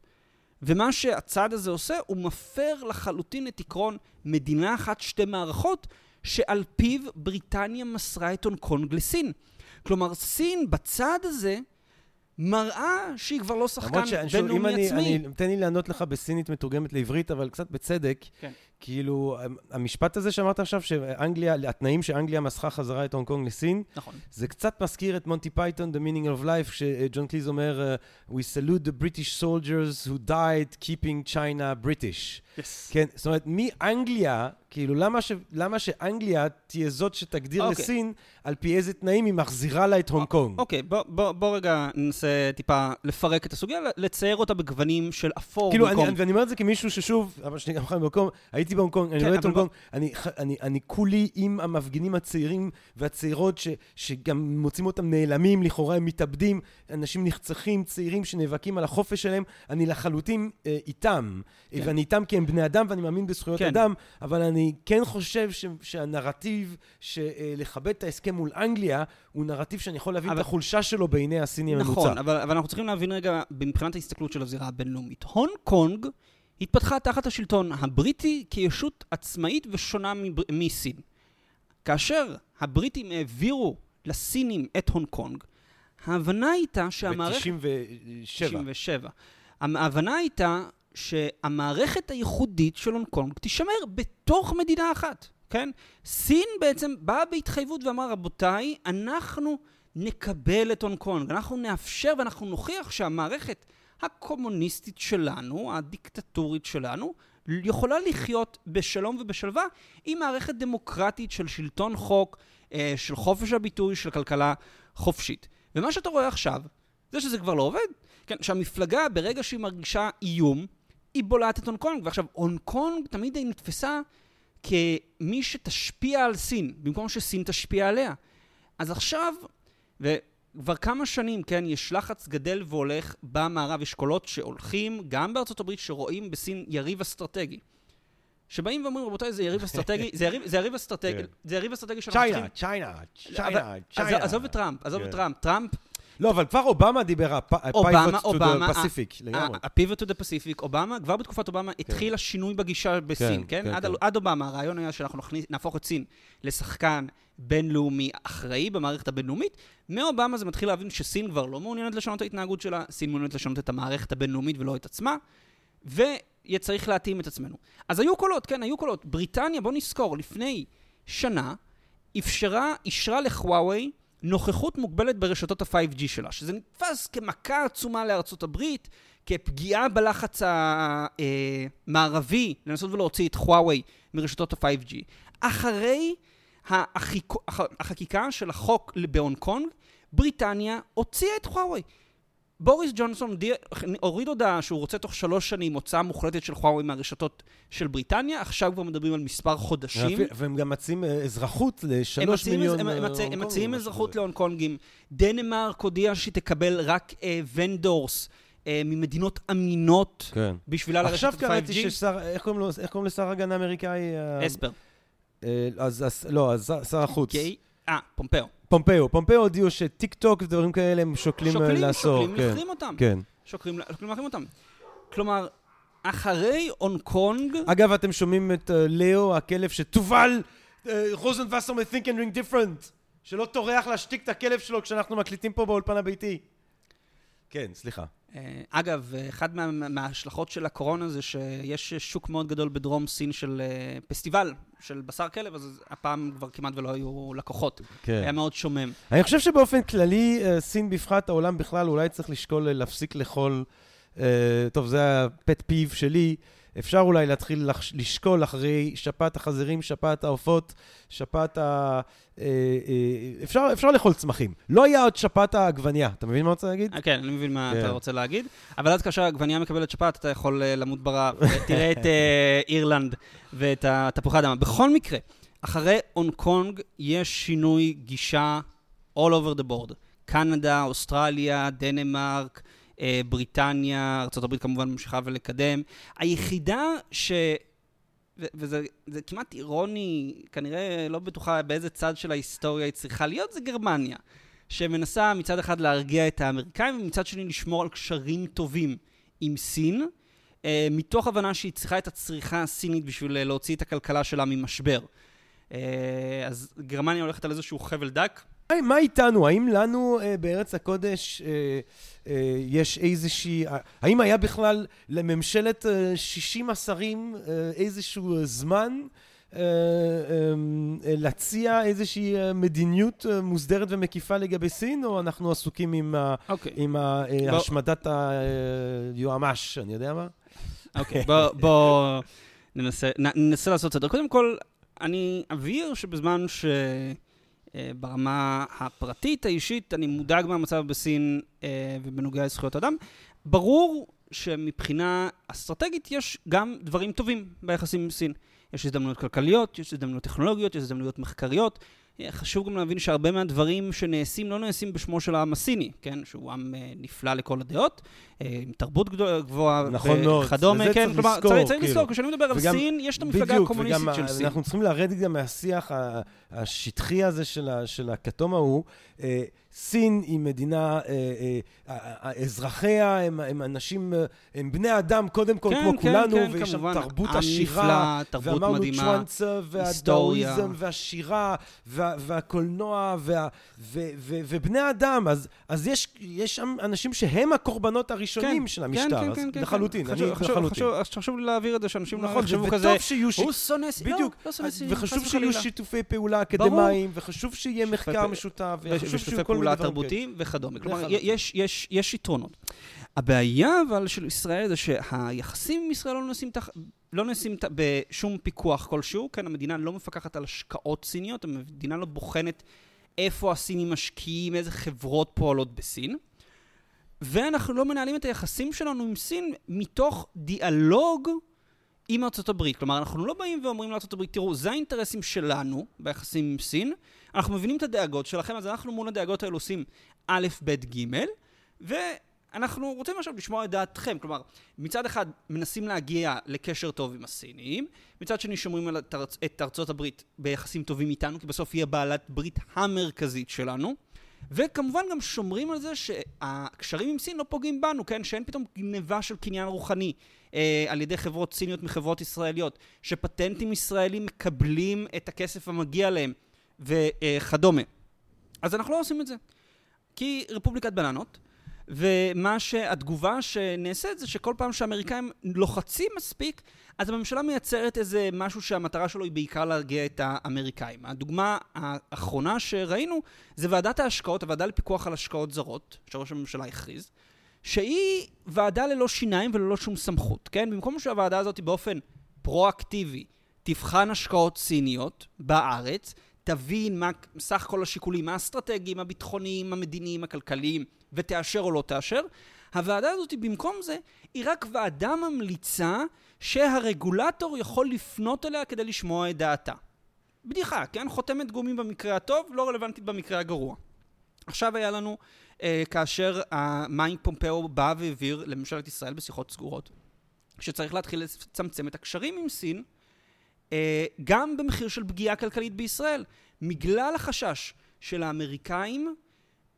ומה שהצעד הזה עושה, הוא מפר לחלוטין את עקרון מדינה אחת, שתי מערכות, שעל פיו בריטניה מסרה את הונג קונג לסין. כלומר, סין בצעד הזה מראה שהיא כבר לא שחקן למרות שאני, בינלאומי עצמי. אני, תן לי לענות לך בסינית מתורגמת לעברית, אבל קצת בצדק. כן. כאילו, המשפט הזה שאמרת עכשיו, שאנגליה, התנאים שאנגליה מסרה חזרה את הונג קונג לסין, נכון. זה קצת מזכיר את מונטי פייתון, The Meaning of Life, שג'ון קליז אומר, uh, We salute the British soldiers who died keeping China British. Yes. כן, זאת אומרת, מאנגליה, כאילו, למה, ש... למה שאנגליה תהיה זאת שתגדיר אוקיי. לסין על פי איזה תנאים היא מחזירה לה את הונג קונג? אוקיי, בוא, בוא, בוא רגע ננסה טיפה לפרק את הסוגיה, לצייר אותה בגוונים של אפור כאילו, אני, במקום. ואני אומר את זה כמישהו ששוב, גם חי במקום, הייתי בהונג קונג, אני רואה את הונג קונג, אני, כולי עם המפגינים הצעירים והצעירות ש, שגם מוצאים אותם נעלמים, לכאורה הם מתאבדים, אנשים נחצחים, צעירים שנאבקים על החופש שלהם, אני לחלוטין אה, איתם. כן. ואני איתם כי הם בני אדם ואני מאמין בזכויות כן. אדם, אבל אני כן חושב ש, שהנרטיב שלכבד את ההסכם מול אנגליה, הוא נרטיב שאני יכול להבין את החולשה שלו בעיני הסיני הממוצע. נכון, אבל, אבל אנחנו צריכים להבין רגע, מבחינת ההסתכלות של הזירה הבינלאומית. הונג קונג התפתחה תחת השלטון הבריטי כישות עצמאית ושונה מבר... מסין. כאשר הבריטים העבירו לסינים את הונג קונג, ההבנה הייתה שהמערכת... ב-97. 97. ההבנה הייתה שהמערכת הייחודית של הונג קונג תישמר בתוך מדינה אחת, כן? סין בעצם באה בהתחייבות ואמרה, רבותיי, אנחנו נקבל את הונג קונג, אנחנו נאפשר ואנחנו נוכיח שהמערכת הקומוניסטית שלנו, הדיקטטורית שלנו, יכולה לחיות בשלום ובשלווה עם מערכת דמוקרטית של שלטון חוק, אה, של חופש הביטוי, של כלכלה חופשית. ומה שאתה רואה עכשיו, זה שזה כבר לא עובד. כן, שהמפלגה, ברגע שהיא מרגישה איום, היא בולעת את הונג קונג. ועכשיו, הונג קונג תמיד היא נתפסה כמי שתשפיע על סין, במקום שסין תשפיע עליה. אז עכשיו, וכבר כמה שנים, כן, יש לחץ גדל והולך במערב, יש קולות שהולכים, גם בארצות הברית, שרואים בסין יריב אסטרטגי. שבאים ואומרים, רבותיי, זה יריב אסטרטגי, זה יריב, זה יריב אסטרטגי, כן. זה יריב אסטרטגי שאנחנו China, China, China, China. עזוב את טראמפ, עזוב את כן. טראמפ. טראמפ לא, אבל כבר אובמה דיבר, ה-Pivot to אובמה, the Pacific, לגמרי. ה-Pivot to the Pacific, אובמה, כבר בתקופת אובמה התחיל השינוי בגישה בסין, כן, כן? כן, עד כן. אובמה, הרעיון היה שאנחנו נהפוך את סין לשחקן בינלאומי אחראי במערכת הבינלאומית. מאובמה זה מתחיל להבין שסין כבר לא מעוניינת לשנות את ההתנהגות שלה, סין מעוניינת לשנות את המערכת הבינלאומית ולא את עצמה, ויהיה צריך להתאים את עצמנו. אז היו קולות, כן, היו קולות. בריטניה, בוא נזכור, לפני שנה, אפשרה, אישרה לחוואוי נוכחות מוגבלת ברשתות ה-5G שלה, שזה נתפס כמכה עצומה לארצות הברית, כפגיעה בלחץ המערבי לנסות ולהוציא את חוואוי מרשתות ה-5G. אחרי החיק... הח- החקיקה של החוק בהונג קונג, בריטניה הוציאה את חוואוי. בוריס ג'ונסון הודיע- הוריד הודעה שהוא רוצה תוך שלוש שנים הוצאה מוחלטת של חוואוי מהרשתות של בריטניה, עכשיו כבר מדברים על מספר חודשים. והם גם מציעים אה, אזרחות לשלוש מיליון הם, אה, הם, הונג מציעים, הם מציעים אזרחות. להונג קונגים. דנמרק הודיעה שהיא תקבל רק אה, ונדורס אה, ממדינות אמינות כן. בשבילה לרשת עכשיו את קראתי ה-5G. ששר, איך קוראים לו, איך קוראים לשר הגנה האמריקאי? אספר. אה, אז, אז- לא, אז שר- החוץ. גיי. אה, פומפאו. פומפאו. פומפאו הודיעו שטיק טוק ודברים כאלה הם שוקלים אה, שוקלים. שוקלים כן, להחרים אותם. כן. שוקלים להחרים אותם. כלומר, אחרי הונג קונג... אגב, אתם שומעים את אה, לאו, הכלב של תובל, אה, רוזנווסר מ- Think and Drink Different, שלא טורח להשתיק את הכלב שלו כשאנחנו מקליטים פה באולפן הביתי. כן, סליחה. אה, אגב, אחד מה, מההשלכות של הקורונה זה שיש שוק מאוד גדול בדרום סין של אה, פסטיבל של בשר כלב, אז הפעם כבר כמעט ולא היו לקוחות. כן. היה מאוד שומם. אני חושב שבאופן כללי, אה, סין בפחת, העולם בכלל, אולי צריך לשקול להפסיק לאכול, טוב, זה הפט פיב שלי, אפשר אולי להתחיל לח- לשקול אחרי שפעת החזירים, שפעת העופות, שפעת ה... אה, אה, אפשר, אפשר לאכול צמחים. לא היה עוד שפעת העגבנייה, אתה מבין מה אני רוצה להגיד? אה, כן, אני מבין מה כן. אתה רוצה להגיד. אבל אז כאשר העגבנייה מקבלת שפעת, אתה יכול אה, למות ברעב. תראה את אה, אירלנד ואת התפוחי האדמה. בכל מקרה, אחרי הונג קונג יש שינוי גישה all over the board. קנדה, אוסטרליה, דנמרק, בריטניה, ארה"ב כמובן ממשיכה ולקדם. היחידה ש... וזה זה כמעט אירוני, כנראה לא בטוחה באיזה צד של ההיסטוריה היא צריכה להיות, זה גרמניה. שמנסה מצד אחד להרגיע את האמריקאים, ומצד שני לשמור על קשרים טובים עם סין, אה, מתוך הבנה שהיא צריכה את הצריכה הסינית בשביל אה, להוציא את הכלכלה שלה ממשבר. אה, אז גרמניה הולכת על איזשהו חבל דק. מה איתנו? האם לנו אה, בארץ הקודש אה, אה, יש איזושהי... אה, האם היה בכלל לממשלת אה, 60 השרים אה, איזשהו אה, זמן אה, אה, אה, להציע איזושהי אה, מדיניות אה, מוסדרת ומקיפה לגבי סין, או אנחנו עסוקים עם, ה, אוקיי. עם ה, אה, בוא- השמדת היועמ"ש, אני יודע מה? אוקיי, בוא, בוא ננסה, נ, ננסה לעשות סדר. קודם כל, אני אבהיר שבזמן שברמה הפרטית, האישית, אני מודאג מהמצב בסין אה, ובנוגע לזכויות אדם. ברור שמבחינה אסטרטגית יש גם דברים טובים ביחסים עם סין. יש הזדמנויות כלכליות, יש הזדמנויות טכנולוגיות, יש הזדמנויות מחקריות. חשוב גם להבין שהרבה מהדברים שנעשים לא נעשים בשמו של העם הסיני, כן? שהוא עם אה, נפלא לכל הדעות, אה, עם תרבות גבוהה נכון מאוד. וכדומה, כן? צריך כלומר, לזכור, צריך, צריך כאילו. לזכור, כשאני מדבר על סין, יש את המפלגה בדיוק, הקומוניסטית של סין. אנחנו צריכים לרדת גם מהשיח השטחי הזה של, ה, של הכתום ההוא. אה, סין היא מדינה, אה, אה, אזרחיה הם, הם אנשים, הם בני אדם קודם כל, כן, כמו כן, כולנו, כן, ויש שם. תרבות עשירה. נפלא, תרבות ואמרנו מדהימה. היסטוריה. והדאואיזם, והשירה, וה, והקולנוע, וה, ו, ו, ובני אדם. אז, אז יש, יש שם אנשים שהם הקורבנות הראשונים של המשטר. כן, אז כן, כן, לחלוטין, כן. אני חשוב- חשוב- לחלוטין. חשוב- חשוב לי להעביר את זה, שאנשים לא נכון, יחשבו וטוב כזה, שיהיו ש- הוא שונא סין. בדיוק. לא, לא שונא וחשוב שיהיו. שיתופי פעולה. אקדמיים, וחשוב שיהיה מחקר משותף, ושיתופי פעולה דברים תרבותיים וכדומה. כלומר, לחלוטין. יש, יתרונות. הבעיה אבל של ישראל זה שהיחסים עם ישראל לא נעשים, תח... לא נעשים ת... בשום פיקוח כלשהו, כן, המדינה לא מפקחת על השקעות סיניות, המדינה לא בוחנת איפה הסינים משקיעים, איזה חברות פועלות בסין, ואנחנו לא מנהלים את היחסים שלנו עם סין מתוך דיאלוג עם ארצות הברית. כלומר, אנחנו לא באים ואומרים לארצות הברית, תראו, זה האינטרסים שלנו ביחסים עם סין, אנחנו מבינים את הדאגות שלכם, אז אנחנו מול הדאגות האלו עושים א', ב', ג', ואנחנו רוצים עכשיו לשמוע את דעתכם. כלומר, מצד אחד מנסים להגיע לקשר טוב עם הסינים, מצד שני שומרים על את ארצ- את ארצות הברית ביחסים טובים איתנו, כי בסוף היא הבעלת ברית המרכזית שלנו. וכמובן גם שומרים על זה שהקשרים עם סין לא פוגעים בנו, כן? שאין פתאום גניבה של קניין רוחני אה, על ידי חברות סיניות מחברות ישראליות, שפטנטים ישראלים מקבלים את הכסף המגיע להם וכדומה. אז אנחנו לא עושים את זה. כי רפובליקת בננות, ומה שהתגובה שנעשית זה שכל פעם שהאמריקאים לוחצים מספיק, אז הממשלה מייצרת איזה משהו שהמטרה שלו היא בעיקר להרגיע את האמריקאים. הדוגמה האחרונה שראינו זה ועדת ההשקעות, הוועדה לפיקוח על השקעות זרות, שראש הממשלה הכריז, שהיא ועדה ללא שיניים וללא שום סמכות, כן? במקום שהוועדה הזאת באופן פרואקטיבי תבחן השקעות סיניות בארץ, תבין מה סך כל השיקולים האסטרטגיים, הביטחוניים, המדיניים, הכלכליים, ותאשר או לא תאשר, הוועדה הזאת במקום זה היא רק ועדה ממליצה שהרגולטור יכול לפנות אליה כדי לשמוע את דעתה. בדיחה, כן? חותמת גומי במקרה הטוב, לא רלוונטית במקרה הגרוע. עכשיו היה לנו, כאשר מייק פומפאו בא והעביר לממשלת ישראל בשיחות סגורות, שצריך להתחיל לצמצם את הקשרים עם סין, אה, גם במחיר של פגיעה כלכלית בישראל, בגלל החשש של האמריקאים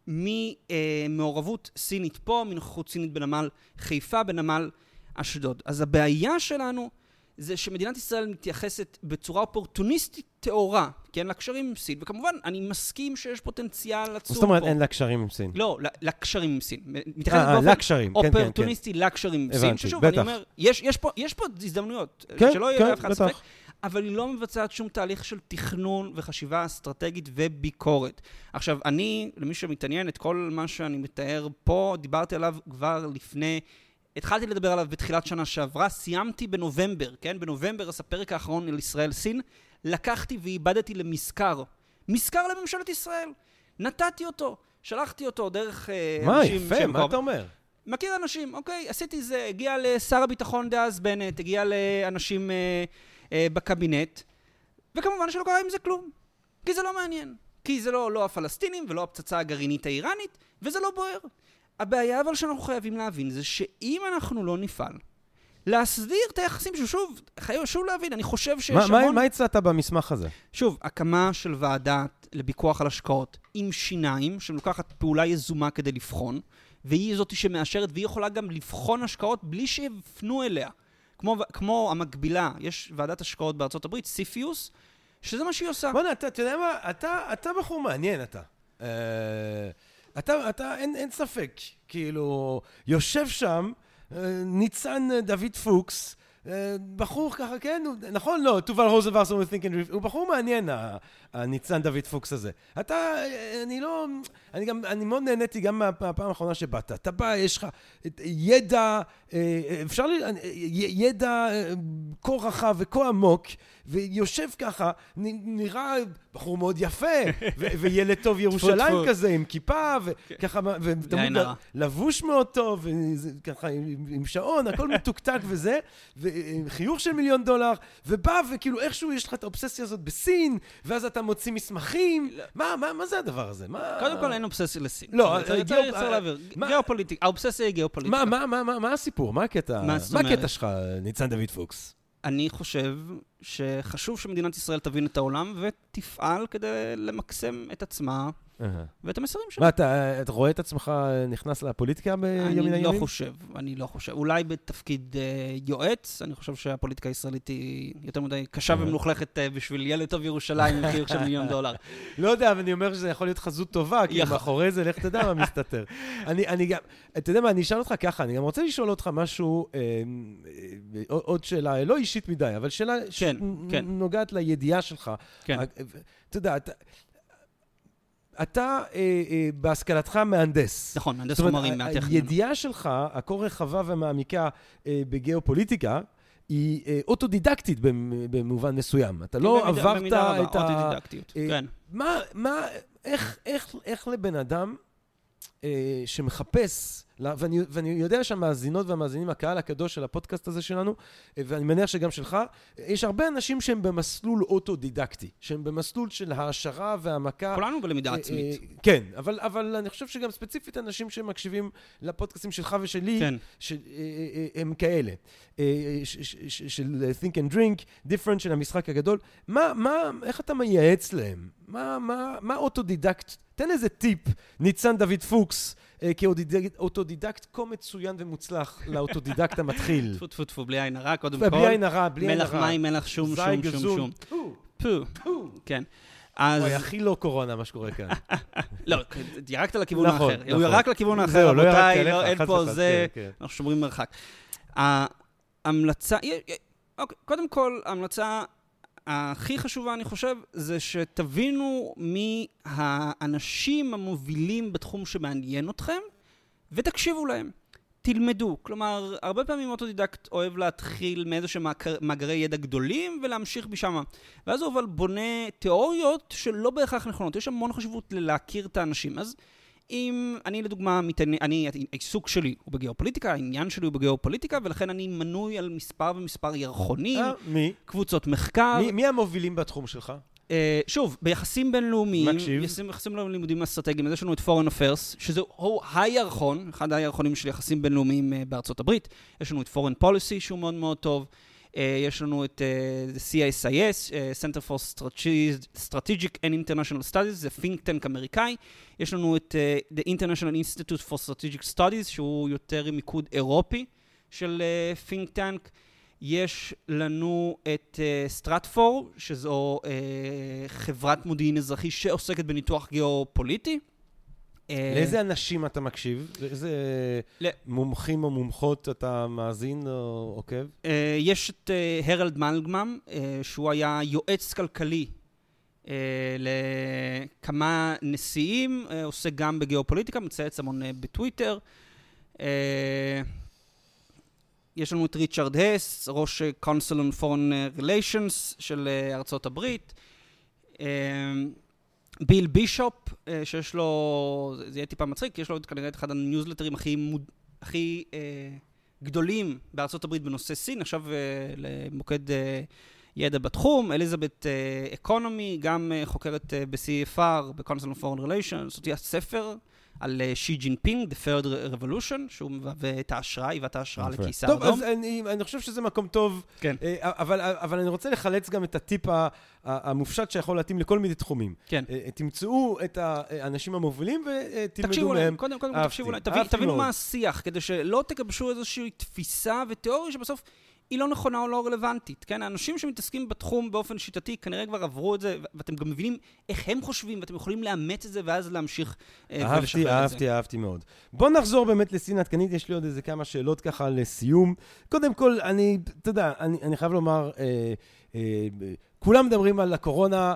ממעורבות סינית פה, מנוכחות סינית בנמל חיפה, בנמל אשדוד. אז הבעיה שלנו זה שמדינת ישראל מתייחסת בצורה אופורטוניסטית טהורה, כן, לקשרים עם סין, וכמובן, אני מסכים שיש פוטנציאל עצום פה. זאת אומרת, אין לה קשרים עם סין. לא, לקשרים עם סין. מתייחסת אה, אה, באופן לקשרים, כן, כן, כן. אופורטוניסטי לקשרים עם סין, ששוב, אני. אומר, יש, פה, הזדמנויות, כן, שלא יהיה לאף אחד ספק. אבל היא לא מבצעת שום תהליך של תכנון וחשיבה אסטרטגית וביקורת. עכשיו, אני, למי שמתעניין, את כל מה שאני מתאר פה, דיברתי עליו כבר לפני התחלתי לדבר עליו בתחילת שנה שעברה, סיימתי בנובמבר, כן? בנובמבר, אז הפרק האחרון על ישראל-סין, לקחתי ואיבדתי למזכר. מזכר לממשלת ישראל. נתתי אותו, שלחתי אותו דרך אה, מה, אנשים יפה, שהם מה. אתה אומר? מכיר אנשים, אוקיי, עשיתי זה, הגיע לשר הביטחון דאז בנט, הגיע לאנשים אה, אה, בקבינט, וכמובן שלא קרה עם זה כלום. כי זה לא מעניין. כי זה לא, לא הפלסטינים ולא הפצצה הגרעינית האיראנית, וזה לא בוער. הבעיה אבל שאנחנו חייבים להבין זה שאם אנחנו לא נפעל להסדיר את היחסים, ששוב, חייב שוב להבין, אני חושב שיש מה- מה- המון... מה הצעת במסמך הזה? שוב, הקמה של ועדה לפיקוח על השקעות עם שיניים, שלוקחת פעולה יזומה כדי לבחון, והיא זאת שמאשרת, והיא יכולה גם לבחון השקעות בלי שיפנו אליה. כמו, כמו המקבילה, יש ועדת השקעות בארצות הברית, סיפיוס, שזה מה שהיא עושה. בוא'נה, אתה אתה יודע מה? אתה אתה בחור מעניין, אתה. אה, אתה, אתה, אין אין ספק, כאילו, יושב שם אה, ניצן דוד פוקס, אה, בחור ככה, כן, הוא- נכון? לא, תובל רוזנברסון ו-think and הוא בחור מעניין, הניצן דוד פוקס הזה. אתה, אה, אני לא, אני גם, אני מאוד נהניתי גם מה- מהפעם האחרונה שבאת. אתה בא, יש לך ידע, אפשר, ל- אה, ידע אה, כה רחב וכה עמוק, ויושב ככה, נראה בחור מאוד יפה, וילד טוב ירושלים. כזה, עם כיפה, וככה, ותמיד עין הרע. לבוש מאוד טוב, וככה עם, שעון, הכל מתוקתק וזה, וחיוך של מיליון דולר, ובא וכאילו איכשהו יש לך את האובססיה הזאת בסין, ואז אתה מוציא מסמכים, מה, מה, מה זה הדבר הזה? מה... קודם כל אין אובססיה לסין. לא, אה, אה, גיאופוליטיקה, האובססיה היא גיאופוליטיקה. מה, מה, מה, מה, מה הסיפור? מה הקטע? מה זאת מה אומרת? הקטע שלך, ניצן דוד פוקס? אני חושב שחשוב שמדינת ישראל תבין את העולם ותפעל כדי למקסם את עצמה ואת המסרים שלה. מה, אתה, אתה רואה את עצמך נכנס לפוליטיקה ביום מן אני לא? חושב, אני לא חושב. אולי בתפקיד אה, יועץ, אני חושב שהפוליטיקה הישראלית היא יותר מדי קשה. ומלוכלכת אה, בשביל ילד טוב ירושלים חיוך של מיליון דולר. לא יודע, אבל אני אומר שזה יכול להיות חזות טובה, כי. מאחורי זה, לך תדע מה מסתתר. אני, אני גם, אתה יודע מה, אני אשאל אותך ככה, אני גם רוצה לשאול אותך משהו, אה, אה, עוד- שאלה, לא אישית מדי, אבל שאלה כן, כן. שנוגעת לידיעה שלך. כן. אה, אתה יודע, אתה... אה, אה, בהשכלתך מהנדס. נכון, מהנדס חומרים מהטכניון. הידיעה שלך, הכה רחבה ומעמיקה אה, בגיאופוליטיקה, היא אה, אוטודידקטית במ- במובן מסוים. אתה לא במידה- עברת במידה רבה, את ה... אוטודידקטיות, אה, כן. מה, מה, איך, איך, איך לבן אדם אה, שמחפש, ואני, ואני יודע שהמאזינות והמאזינים, הקהל הקדוש של הפודקאסט הזה שלנו, אה, ואני מניח שגם שלך, אה, יש הרבה אנשים שהם במסלול אוטודידקטי, שהם במסלול של העשרה והעמקה. כולנו בלמידה אה, עצמית. אה, כן, אבל, אבל אני חושב שגם ספציפית אנשים שמקשיבים לפודקאסטים שלך ושלי, כן. שהם כאלה, אה, ש- ש- ש- של think and drink, different של המשחק הגדול. מה, מה, איך אתה מייעץ להם? מה, מה, מה אוטודידקט? תן איזה טיפ, ניצן דוד פוקס, אה, כאוטודידקט כה מצוין ומוצלח לאוטודידקט המתחיל. טפו טפו טפו, בלי עין הרע, קודם כל. בלי עין הרע, בלי עין מלח הרע. מים, מלח שום, שום, שום. שום. פו, פו. כן. אז... אוי, הכי לא קורונה מה שקורה כאן. לא, ירקת לכיוון נכון, האחר. הוא נכון. ירק לכיוון האחר, זהו, לא רבותיי, לא, אין פה זה, כן, כן. אנחנו שומרים מרחק. ההמלצה, אוקיי, קודם כל, ההמלצה הכי חשובה, אני חושב, זה שתבינו מי האנשים המובילים בתחום שמעניין אתכם, ותקשיבו להם. תלמדו. כלומר, הרבה פעמים אוטודידקט אוהב להתחיל מאיזה שהם מאגר- מאגרי ידע גדולים ולהמשיך משם. ואז הוא אבל בונה תיאוריות שלא בהכרח נכונות. יש המון חשיבות ללהכיר את האנשים. אז אם אני לדוגמה, מתעניין, אני, העיסוק שלי הוא בגיאופוליטיקה, העניין שלי הוא בגיאופוליטיקה, ולכן אני מנוי על מספר ומספר ירחונים, אה, מי? קבוצות מחקר. מי- מי המובילים בתחום שלך? אה, שוב, ביחסים בינלאומיים, מקשיב. יחסים, יחסים בינלאומיים לימודים אסטרטגיים, אז יש לנו את Foreign Affairs, שזהו הירחון, אחד הירחונים של יחסים בינלאומיים אה, בארצות הברית. יש לנו את Foreign Policy, שהוא מאוד מאוד טוב. אה, יש לנו את אה, CISIS, אה, Center for Strategic- and International Studies, זה think tank אמריקאי. יש לנו את אה, The International Institute for Strategic Studies, שהוא יותר מיקוד אירופי של אה, think tank. יש לנו את uh, שזו uh, חברת מודיעין אזרחי שעוסקת בניתוח גיאופוליטי. אה, לאיזה אנשים אתה מקשיב? לאיזה ל- מומחים או מומחות אתה מאזין או עוקב? אה, יש את אה, הרלד מלמגרן, אה, שהוא היה יועץ כלכלי אה, לכמה נשיאים, אה, עוסק גם בגיאופוליטיקה, מצייץ המון אה, בטוויטר. אה, יש לנו את ריצ'רד הס, ראש Council on Foreign Relations של אה, ארצות הברית. אה, ביל בישופ, אה, שיש לו, זה יהיה טיפה מצחיק, יש לו כנראה את אחד הניוזלטרים הכי, מוד, הכי אה, גדולים בארצות הברית בנושא סין, עכשיו אה, למוקד אה, ידע בתחום. אליזבת אה, אקונומי, גם אה, חוקרת אה, ב-CFR, ב-Council on Foreign Relations, זאת הספר. על שי ג'ינפינג, The Third Revolution, שהוא מביא את ההשראה, היווה את ההשראה לקיסר טוב, אז אני, אני חושב שזה מקום טוב, כן. אה, אבל, אבל אני רוצה לחלץ גם את הטיפ המופשט שיכול להתאים לכל מיני תחומים. כן. אה, תמצאו את האנשים המובילים ותלמדו תקשיבו מהם. קודם כל תקשיבו להם, תבין, תבינו מה השיח, כדי שלא תגבשו איזושהי תפיסה ותיאוריה שבסוף... היא לא נכונה או לא רלוונטית, כן? האנשים שמתעסקים בתחום באופן שיטתי כנראה כבר עברו את זה, ואתם גם מבינים איך הם חושבים, ואתם יכולים לאמץ את זה ואז להמשיך אה, ולשחרר את זה. אהבתי, אהבתי, אהבתי מאוד. בואו נחזור באמת לסין עדכנית, יש לי עוד איזה כמה שאלות ככה לסיום. קודם כל, אני, אתה יודע, אני, אני חייב לומר, אה, אה, כולם מדברים על הקורונה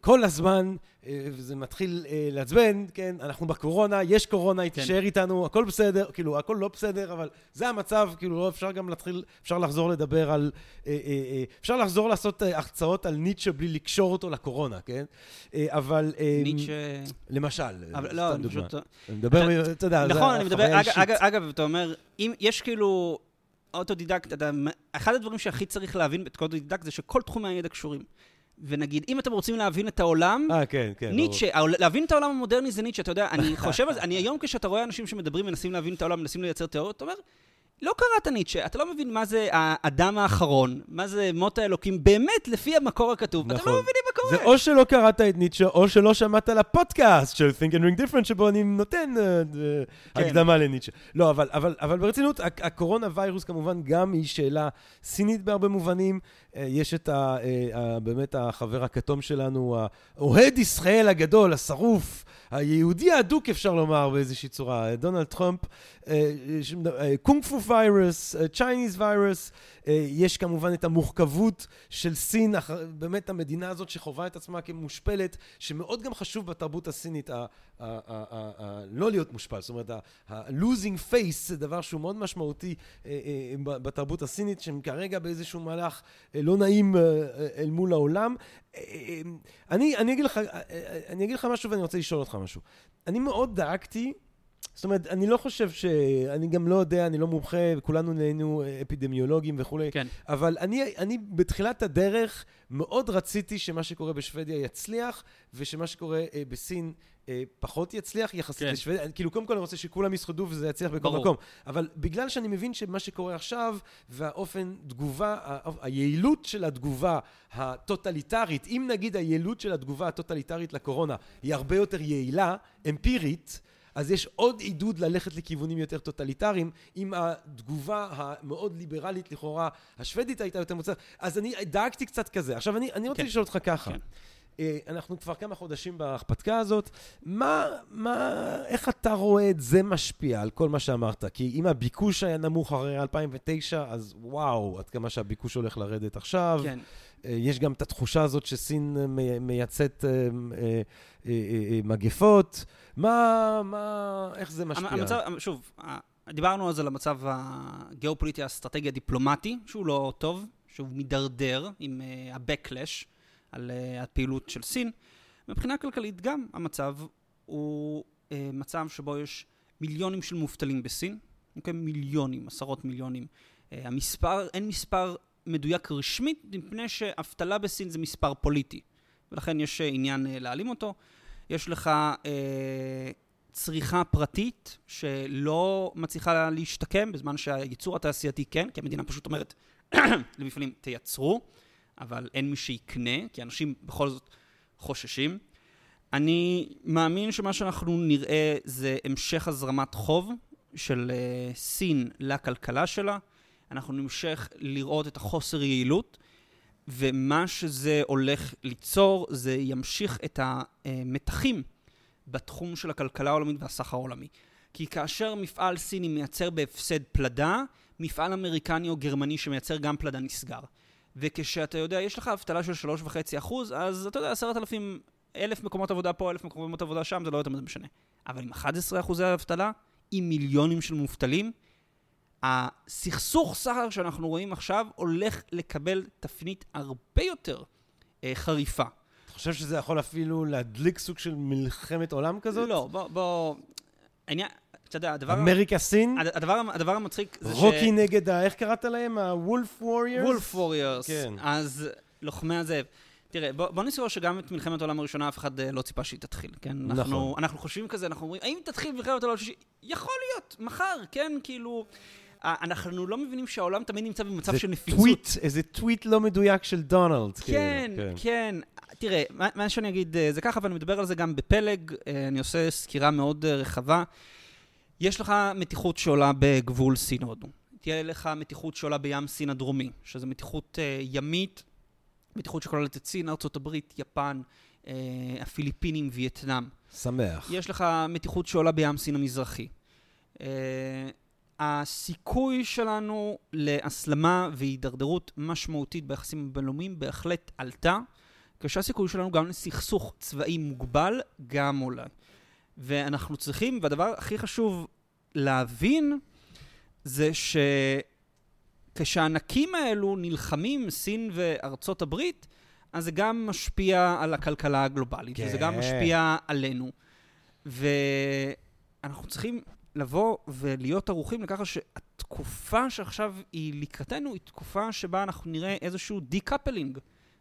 כל הזמן, אה, וזה מתחיל אה, לעצבן, כן? אנחנו בקורונה, יש קורונה, היא כן. תישאר איתנו, הכל בסדר, כאילו, הכל לא בסדר, אבל זה המצב, כאילו, לא אפשר גם להתחיל, אפשר לחזור לדבר על, אפשר לחזור לעשות הרצאות על ניטשה בלי לקשור אותו לקורונה, כן? אבל... ניטשה... למשל, לא, אני פשוט... אני מדבר, אתה יודע, נכון, אני מדבר, אגב, אתה אומר, אם יש כאילו... אוטודידקט, אחד הדברים שהכי צריך להבין אוטודידקט זה שכל תחומי הידע קשורים. ונגיד, אם אתם רוצים להבין את העולם, אה, כן, כן. ניטשה, ברור. להבין את העולם המודרני זה ניטשה, אתה יודע, אני חושב על זה, אני היום כשאתה רואה אנשים שמדברים, מנסים להבין את העולם, מנסים לייצר תיאוריות, אתה אומר, לא קראת ניטשה, אתה לא מבין מה זה האדם האחרון, מה זה מות האלוקים, באמת, לפי המקור הכתוב, נכון. אתם לא. מבינים מה קורה. זה או שלא קראת את ניטשה, או שלא שמעת על הפודקאסט של Think and Ring Different, שבו אני נותן uh, כן. הקדמה לניטשה. לא, אבל, אבל, אבל ברצינות, הקורונה ויירוס כמובן גם היא שאלה סינית בהרבה מובנים. Uh, יש את ה, uh, uh, באמת החבר הכתום שלנו, האוהד ישראל הגדול, השרוף. היהודי האדוק, אפשר לומר באיזושהי צורה, דונלד טראמפ, Kung Flu virus, Chinese virus, יש כמובן את המורכבות של סין, באמת המדינה הזאת שחווה את עצמה כמושפלת, שמאוד גם חשוב בתרבות הסינית, לא להיות מושפל, זאת אומרת, ה-losing face זה דבר שהוא מאוד משמעותי אה, אה, בתרבות הסינית, שהם כרגע באיזשהו מהלך אה, לא נעים אל מול העולם. אני אגיד לך משהו ואני רוצה לשאול אותך משהו. אני מאוד דאגתי זאת אומרת, אני לא חושב ש... אני גם לא יודע, אני לא מומחה, וכולנו נהיינו אפידמיולוגים וכולי. כן. אבל אני, אני בתחילת הדרך מאוד רציתי שמה שקורה בשוודיה יצליח, ושמה שקורה אה, בסין אה, פחות יצליח יחסית כן. לשוודיה. כאילו, קודם כל אני רוצה שכולם יסחדו וזה יצליח בכל ברור. מקום. אבל בגלל שאני מבין שמה שקורה עכשיו, והאופן תגובה, ה- היעילות של התגובה הטוטליטרית, אם נגיד היעילות של התגובה הטוטליטרית לקורונה היא הרבה יותר יעילה, אמפירית, אז יש עוד עידוד ללכת לכיוונים יותר טוטליטריים, אם התגובה המאוד ליברלית לכאורה, השוודית הייתה יותר מוצלחת. אז אני דאגתי קצת כזה. עכשיו, אני, אני רוצה כן. לשאול אותך ככה. כן. אה, אנחנו כבר כמה חודשים בהרפתקה הזאת, מה, מה, איך אתה רואה את זה משפיע על כל מה שאמרת? כי אם הביקוש היה נמוך אחרי 2009, אז וואו, עד כמה שהביקוש הולך לרדת עכשיו. כן. אה, יש גם את התחושה הזאת שסין מייצאת אה, מגפות. מה, מה, איך זה משפיע? המצב, שוב, דיברנו אז על המצב הגיאופוליטי האסטרטגי הדיפלומטי, שהוא לא טוב, שהוא מידרדר עם ה-backlash. על הפעילות של סין. מבחינה כלכלית גם המצב הוא מצב שבו יש מיליונים של מובטלים בסין, אוקיי? מיליונים, עשרות מיליונים. המספר, אין מספר מדויק רשמית, מפני שאבטלה בסין זה מספר פוליטי, ולכן יש uh, עניין uh, להעלים אותו. יש לך uh, צריכה פרטית שלא מצליחה להשתקם, בזמן שהייצור התעשייתי כן, כי המדינה פשוט אומרת למפעלים, תייצרו. אבל אין מי שיקנה, כי אנשים בכל זאת חוששים. אני מאמין שמה שאנחנו נראה זה המשך הזרמת חוב של uh, סין לכלכלה שלה. אנחנו נמשך לראות את החוסר יעילות, ומה שזה הולך ליצור זה ימשיך את המתחים בתחום של הכלכלה העולמית והסחר העולמי. כי כאשר מפעל סיני מייצר בהפסד פלדה, מפעל אמריקני או גרמני שמייצר גם פלדה נסגר. וכשאתה יודע, יש לך אבטלה של 3.5 אחוז, אז אתה יודע, 10,000, אלף מקומות עבודה פה, אלף מקומות עבודה שם, זה לא יותר משנה. אבל עם 11 אחוזי אבטלה, עם מיליונים של מובטלים, הסכסוך סחר שאנחנו רואים עכשיו הולך לקבל תפנית הרבה יותר אה, חריפה. אתה חושב שזה יכול אפילו להדליק סוג של מלחמת עולם כזאת? לא, בוא, בוא... העניין, אתה יודע, הדבר... אמריקה סין? הד- הדבר, הדבר המצחיק זה ש... רוקי נגד ה... איך קראת להם? ה wolf warriors? Wolf warriors. כן. אז לוחמי הזאב. תראה, בוא, בוא נזכור שגם את מלחמת העולם הראשונה אף אחד אה, לא ציפה שהיא תתחיל, כן? נכון. אנחנו, אנחנו חושבים כזה, אנחנו אומרים, האם תתחיל מלחמת העולם השלישי? יכול להיות, מחר, כן? כאילו... אנחנו לא מבינים שהעולם תמיד נמצא במצב זה של נפיצות. טוויט, איזה טוויט לא מדויק של דונלד. כן, כאילו, כן. תראה, מה, מה שאני אגיד אה, זה ככה, ואני מדבר על זה גם בפלג, אה, אני עושה סקירה מאוד אה, רחבה. יש לך מתיחות שעולה בגבול סין הודו. תהיה לך מתיחות שעולה בים סין הדרומי, שזו מתיחות אה, ימית, מתיחות שכוללת את סין, ארה"ב, יפן, אה, הפיליפינים, וייטנאם. שמח. יש לך מתיחות שעולה בים סין המזרחי. הסיכוי שלנו להסלמה והידרדרות משמעותית ביחסים הבינלאומיים בהחלט עלתה, כשהסיכוי שלנו גם לסכסוך צבאי מוגבל גם עולה. ואנחנו צריכים, והדבר הכי חשוב להבין, זה שכשהענקים האלו נלחמים, סין וארצות הברית, אז זה גם משפיע על הכלכלה הגלובלית, כן. וזה גם כן. משפיע עלינו. ואנחנו צריכים לבוא ולהיות ערוכים לככה שהתקופה שעכשיו היא לקראתנו, היא תקופה שבה אנחנו נראה איזשהו decoupling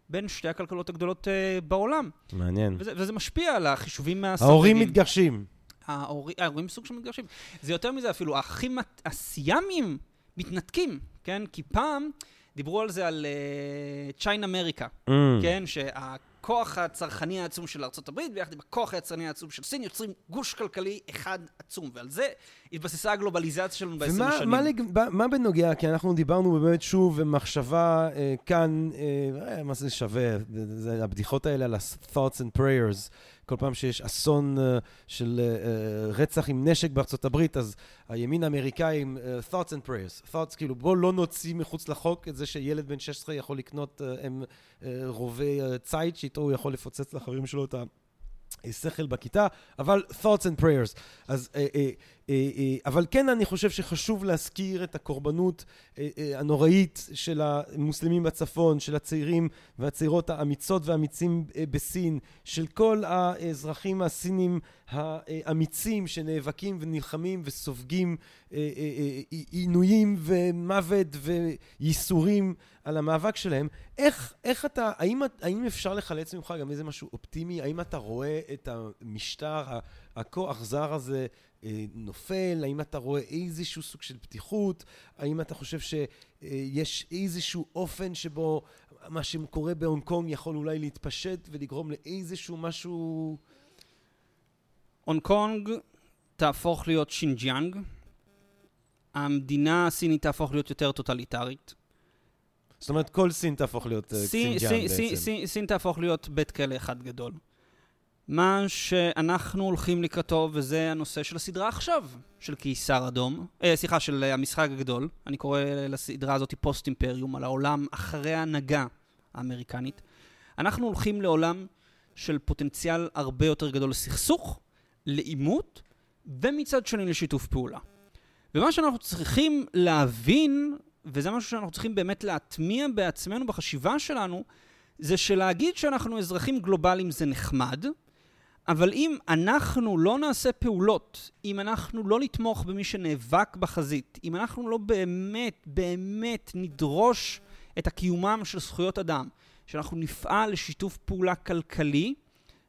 בין שתי הכלכלות הגדולות uh, בעולם. מעניין. וזה, וזה משפיע על החישובים מהסטרטגיים. ההורים מתגרשים. ההורים, ההורים סוג של מתגרשים. זה יותר מזה אפילו, האחים הסיאמים מתנתקים, כן? כי פעם דיברו על זה על צ'יין אמריקה, Mm. כן? שהכוח הצרכני העצום של ארה"ב ביחד עם הכוח היצרני העצום של סין יוצרים גוש כלכלי אחד עצום, ועל זה התבססה הגלובליזציה שלנו בעשרים השנים. מה, לג... מה- בנוגע, כי אנחנו דיברנו באמת שוב במחשבה אה, כאן, אה, אה, מה זה שווה, זה, זה, הבדיחות האלה על ה-thoughts and prayers. כל פעם שיש אסון אה, של אה, אה, רצח עם נשק בארצות הברית, אז הימין האמריקאי עם thoughts and prayers. thoughts, כאילו, בוא לא נוציא מחוץ לחוק את זה שילד בן 16 יכול לקנות הם, רובי ציד, שאיתו הוא יכול לפוצץ לחברים שלו את ה... שכל בכיתה, אבל thoughts and prayers. אז, אה, אה, אבל כן, אני חושב שחשוב להזכיר את הקורבנות אה, אה, הנוראית של המוסלמים בצפון, של הצעירים והצעירות האמיצות והאמיצים אה, בסין, של כל האזרחים הסינים האמיצים שנאבקים ונלחמים וסופגים אה, אה, אה, עינויים ומוות וייסורים על המאבק שלהם. איך, איך אתה, האם, האם אפשר לחלץ ממך גם איזה משהו אופטימי? האם אתה רואה את המשטר הכה אכזר הזה אה, נופל? האם אתה רואה איזשהו סוג של פתיחות? האם אתה חושב שיש איזשהו אופן שבו מה שקורה בהונג קונג יכול אולי להתפשט ולגרום לאיזשהו משהו... הונג קונג תהפוך להיות שינג'יאנג, המדינה הסינית תהפוך להיות יותר טוטליטרית. זאת אומרת, כל סין תהפוך להיות אה, סין, שינג'יאנג סין, בעצם. סין, סין תהפוך להיות בית כלא אחד גדול. מה שאנחנו הולכים לקראתו, וזה הנושא של הסדרה עכשיו, של קיסר אדום, אה, סליחה, של המשחק הגדול. אני קורא לסדרה הזאת פוסט אימפריום, על העולם אחרי ההנהגה האמריקנית. אנחנו הולכים לעולם של פוטנציאל הרבה יותר גדול לסכסוך, לעימות, ומצד שני לשיתוף פעולה. ומה שאנחנו צריכים להבין, וזה משהו שאנחנו צריכים באמת להטמיע בעצמנו בחשיבה שלנו, זה שלהגיד שאנחנו אזרחים גלובליים זה נחמד, אבל אם אנחנו לא נעשה פעולות, אם אנחנו לא נתמוך במי שנאבק בחזית, אם אנחנו לא באמת, באמת נדרוש את הקיומם של זכויות אדם, שאנחנו נפעל לשיתוף פעולה כלכלי,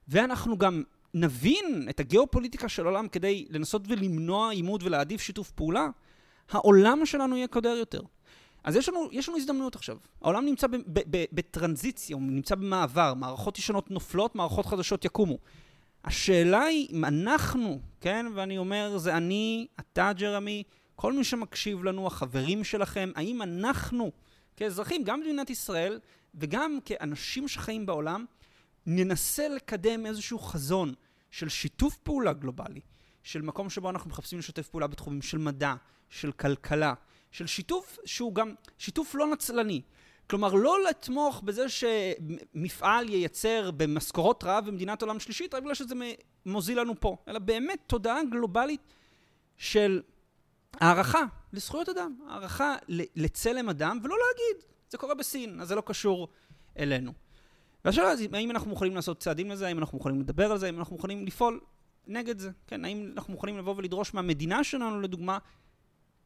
ואנחנו גם נבין את הגיאופוליטיקה של העולם כדי לנסות ולמנוע עימות ולהעדיף שיתוף פעולה, העולם שלנו יהיה קודר יותר. אז יש לנו, יש לנו הזדמנות עכשיו. העולם נמצא בטרנזיציה, הוא נמצא במעבר, מערכות ישנות נופלות, מערכות חדשות יקומו. השאלה היא אם אנחנו, כן, ואני אומר, זה אני, אתה ג'רמי, כל מי שמקשיב לנו, החברים שלכם, האם אנחנו, כאזרחים, גם במדינת ישראל וגם כאנשים שחיים בעולם, ננסה לקדם איזשהו חזון של שיתוף פעולה גלובלי, של מקום שבו אנחנו מחפשים לשתף פעולה בתחומים של מדע, של כלכלה, של שיתוף שהוא גם שיתוף לא נצלני. כלומר, לא לתמוך בזה שמפעל ייצר במשכורות רעב במדינת עולם שלישית, רק בגלל שזה מוזיל לנו פה, אלא באמת תודעה גלובלית של הערכה לזכויות אדם, הערכה לצלם אדם, ולא להגיד, זה קורה בסין, אז זה לא קשור אלינו. והשאלה היא, האם אנחנו מוכנים לעשות צעדים לזה, האם אנחנו מוכנים לדבר על זה, האם אנחנו מוכנים לפעול נגד זה, כן, האם אנחנו מוכנים לבוא ולדרוש מהמדינה שלנו, לדוגמה,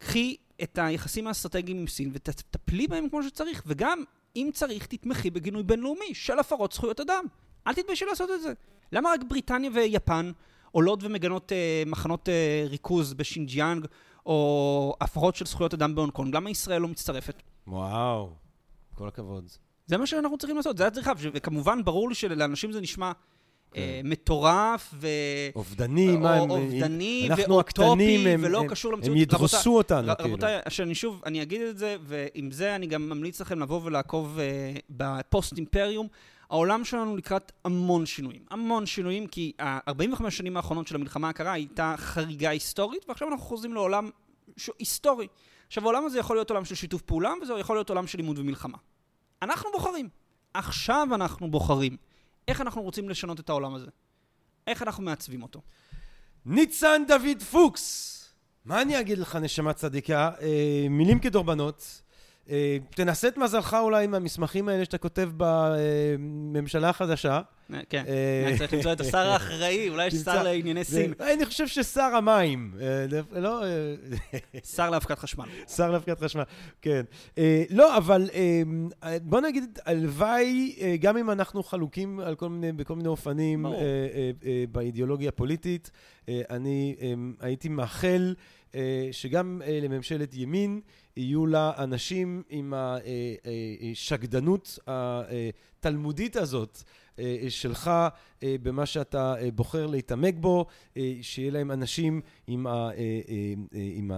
קחי את היחסים האסטרטגיים עם סין ותטפלי בהם כמו שצריך, וגם, אם צריך, תתמכי בגינוי בינלאומי של הפרות זכויות אדם. אל תתביישי לעשות את זה. למה רק בריטניה ויפן עולות ומגנות אה, מחנות אה, ריכוז בשינג'יאנג, או הפרות של זכויות אדם בהונג קונג? למה ישראל לא מצטרפת? וואו, כל הכבוד. זה מה שאנחנו צריכים לעשות, זה צריכה, וכמובן ברור לי שלאנשים זה נשמע כן. אה, מטורף ו... אובדני, מה הם... אובדני ואוטופי, ולא קשור למציאות. הם ידרסו אותנו, כאילו. רבותיי, שאני שוב, אני אגיד את זה, ועם זה אני גם ממליץ לכם לבוא ולעקוב אה, בפוסט אימפריום. העולם שלנו לקראת המון שינויים. המון שינויים, כי ה-45 שנים האחרונות של המלחמה הקרה הייתה חריגה היסטורית, ועכשיו אנחנו חוזרים לעולם היסטורי. עכשיו, העולם הזה יכול להיות עולם של שיתוף פעולה, וזה יכול להיות עולם של לימוד ומלחמה. אנחנו בוחרים. עכשיו אנחנו בוחרים. איך אנחנו רוצים לשנות את העולם הזה? איך אנחנו מעצבים אותו? ניצן דוד פוקס! מה אני אגיד לך, נשמה צדיקה? אה, מילים כדורבנות. אה, תנסה את מזלך אולי עם המסמכים האלה שאתה כותב בממשלה החדשה. כן, אה, צריך למצוא את השר האחראי, אולי יש שר לענייני סין. אני חושב ששר המים, אה, לא... שר להפקת חשמל. שר להפקת חשמל, כן. לא, אבל בוא נגיד, הלוואי, גם אם אנחנו חלוקים בכל מיני אופנים באידיאולוגיה הפוליטית, אני הייתי מאחל שגם לממשלת ימין, יהיו לה אנשים עם השקדנות התלמודית הזאת שלך במה שאתה בוחר להתעמק בו, שיהיה להם אנשים עם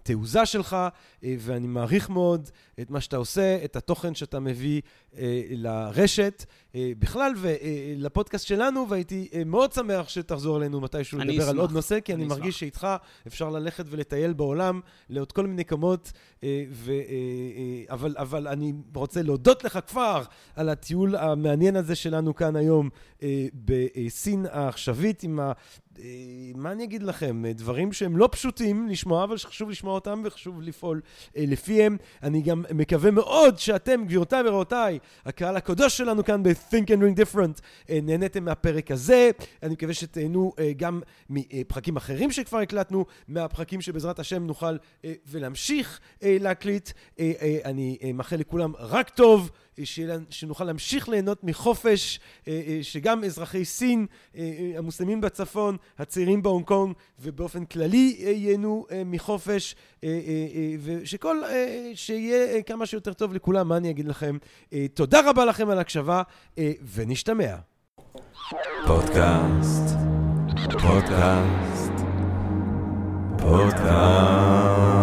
התעוזה שלך, ואני מעריך מאוד את מה שאתה עושה, את התוכן שאתה מביא לרשת בכלל ולפודקאסט שלנו, והייתי מאוד שמח שתחזור אלינו מתישהו לדבר אשמח. על עוד נושא, כי אני, אני מרגיש שאיתך אפשר ללכת ולטייל בעולם לעוד כל מיני קמות, ו, אבל, אבל אני רוצה להודות לך כבר על הטיול המעניין הזה שלנו כאן היום בסין העכשווית עם ה... אה, מה אני אגיד לכם? דברים שהם לא פשוטים לשמוע, אבל שחשוב לשמוע אותם וחשוב לפעול אה, לפיהם. אני גם מקווה מאוד שאתם, גבירותיי ורבותיי, הקהל הקדוש שלנו כאן ב-Think and Ring Different, אה, נהניתם מהפרק הזה. אני מקווה שתהנו גם מפרקים אחרים שכבר הקלטנו, מהפרקים שבעזרת השם נוכל ולהמשיך להקליט. אני מאחל לכולם רק טוב. שנוכל להמשיך ליהנות מחופש, שגם אזרחי סין, המוסלמים בצפון, הצעירים בהונג קונג ובאופן כללי אה, ייהנו אה, מחופש אה, ושכל, שיהיה כמה שיותר טוב לכולם, מה אני אגיד לכם? תודה רבה לכם על ההקשבה ונשתמע. פודקאסט, פודקאסט, פודקאסט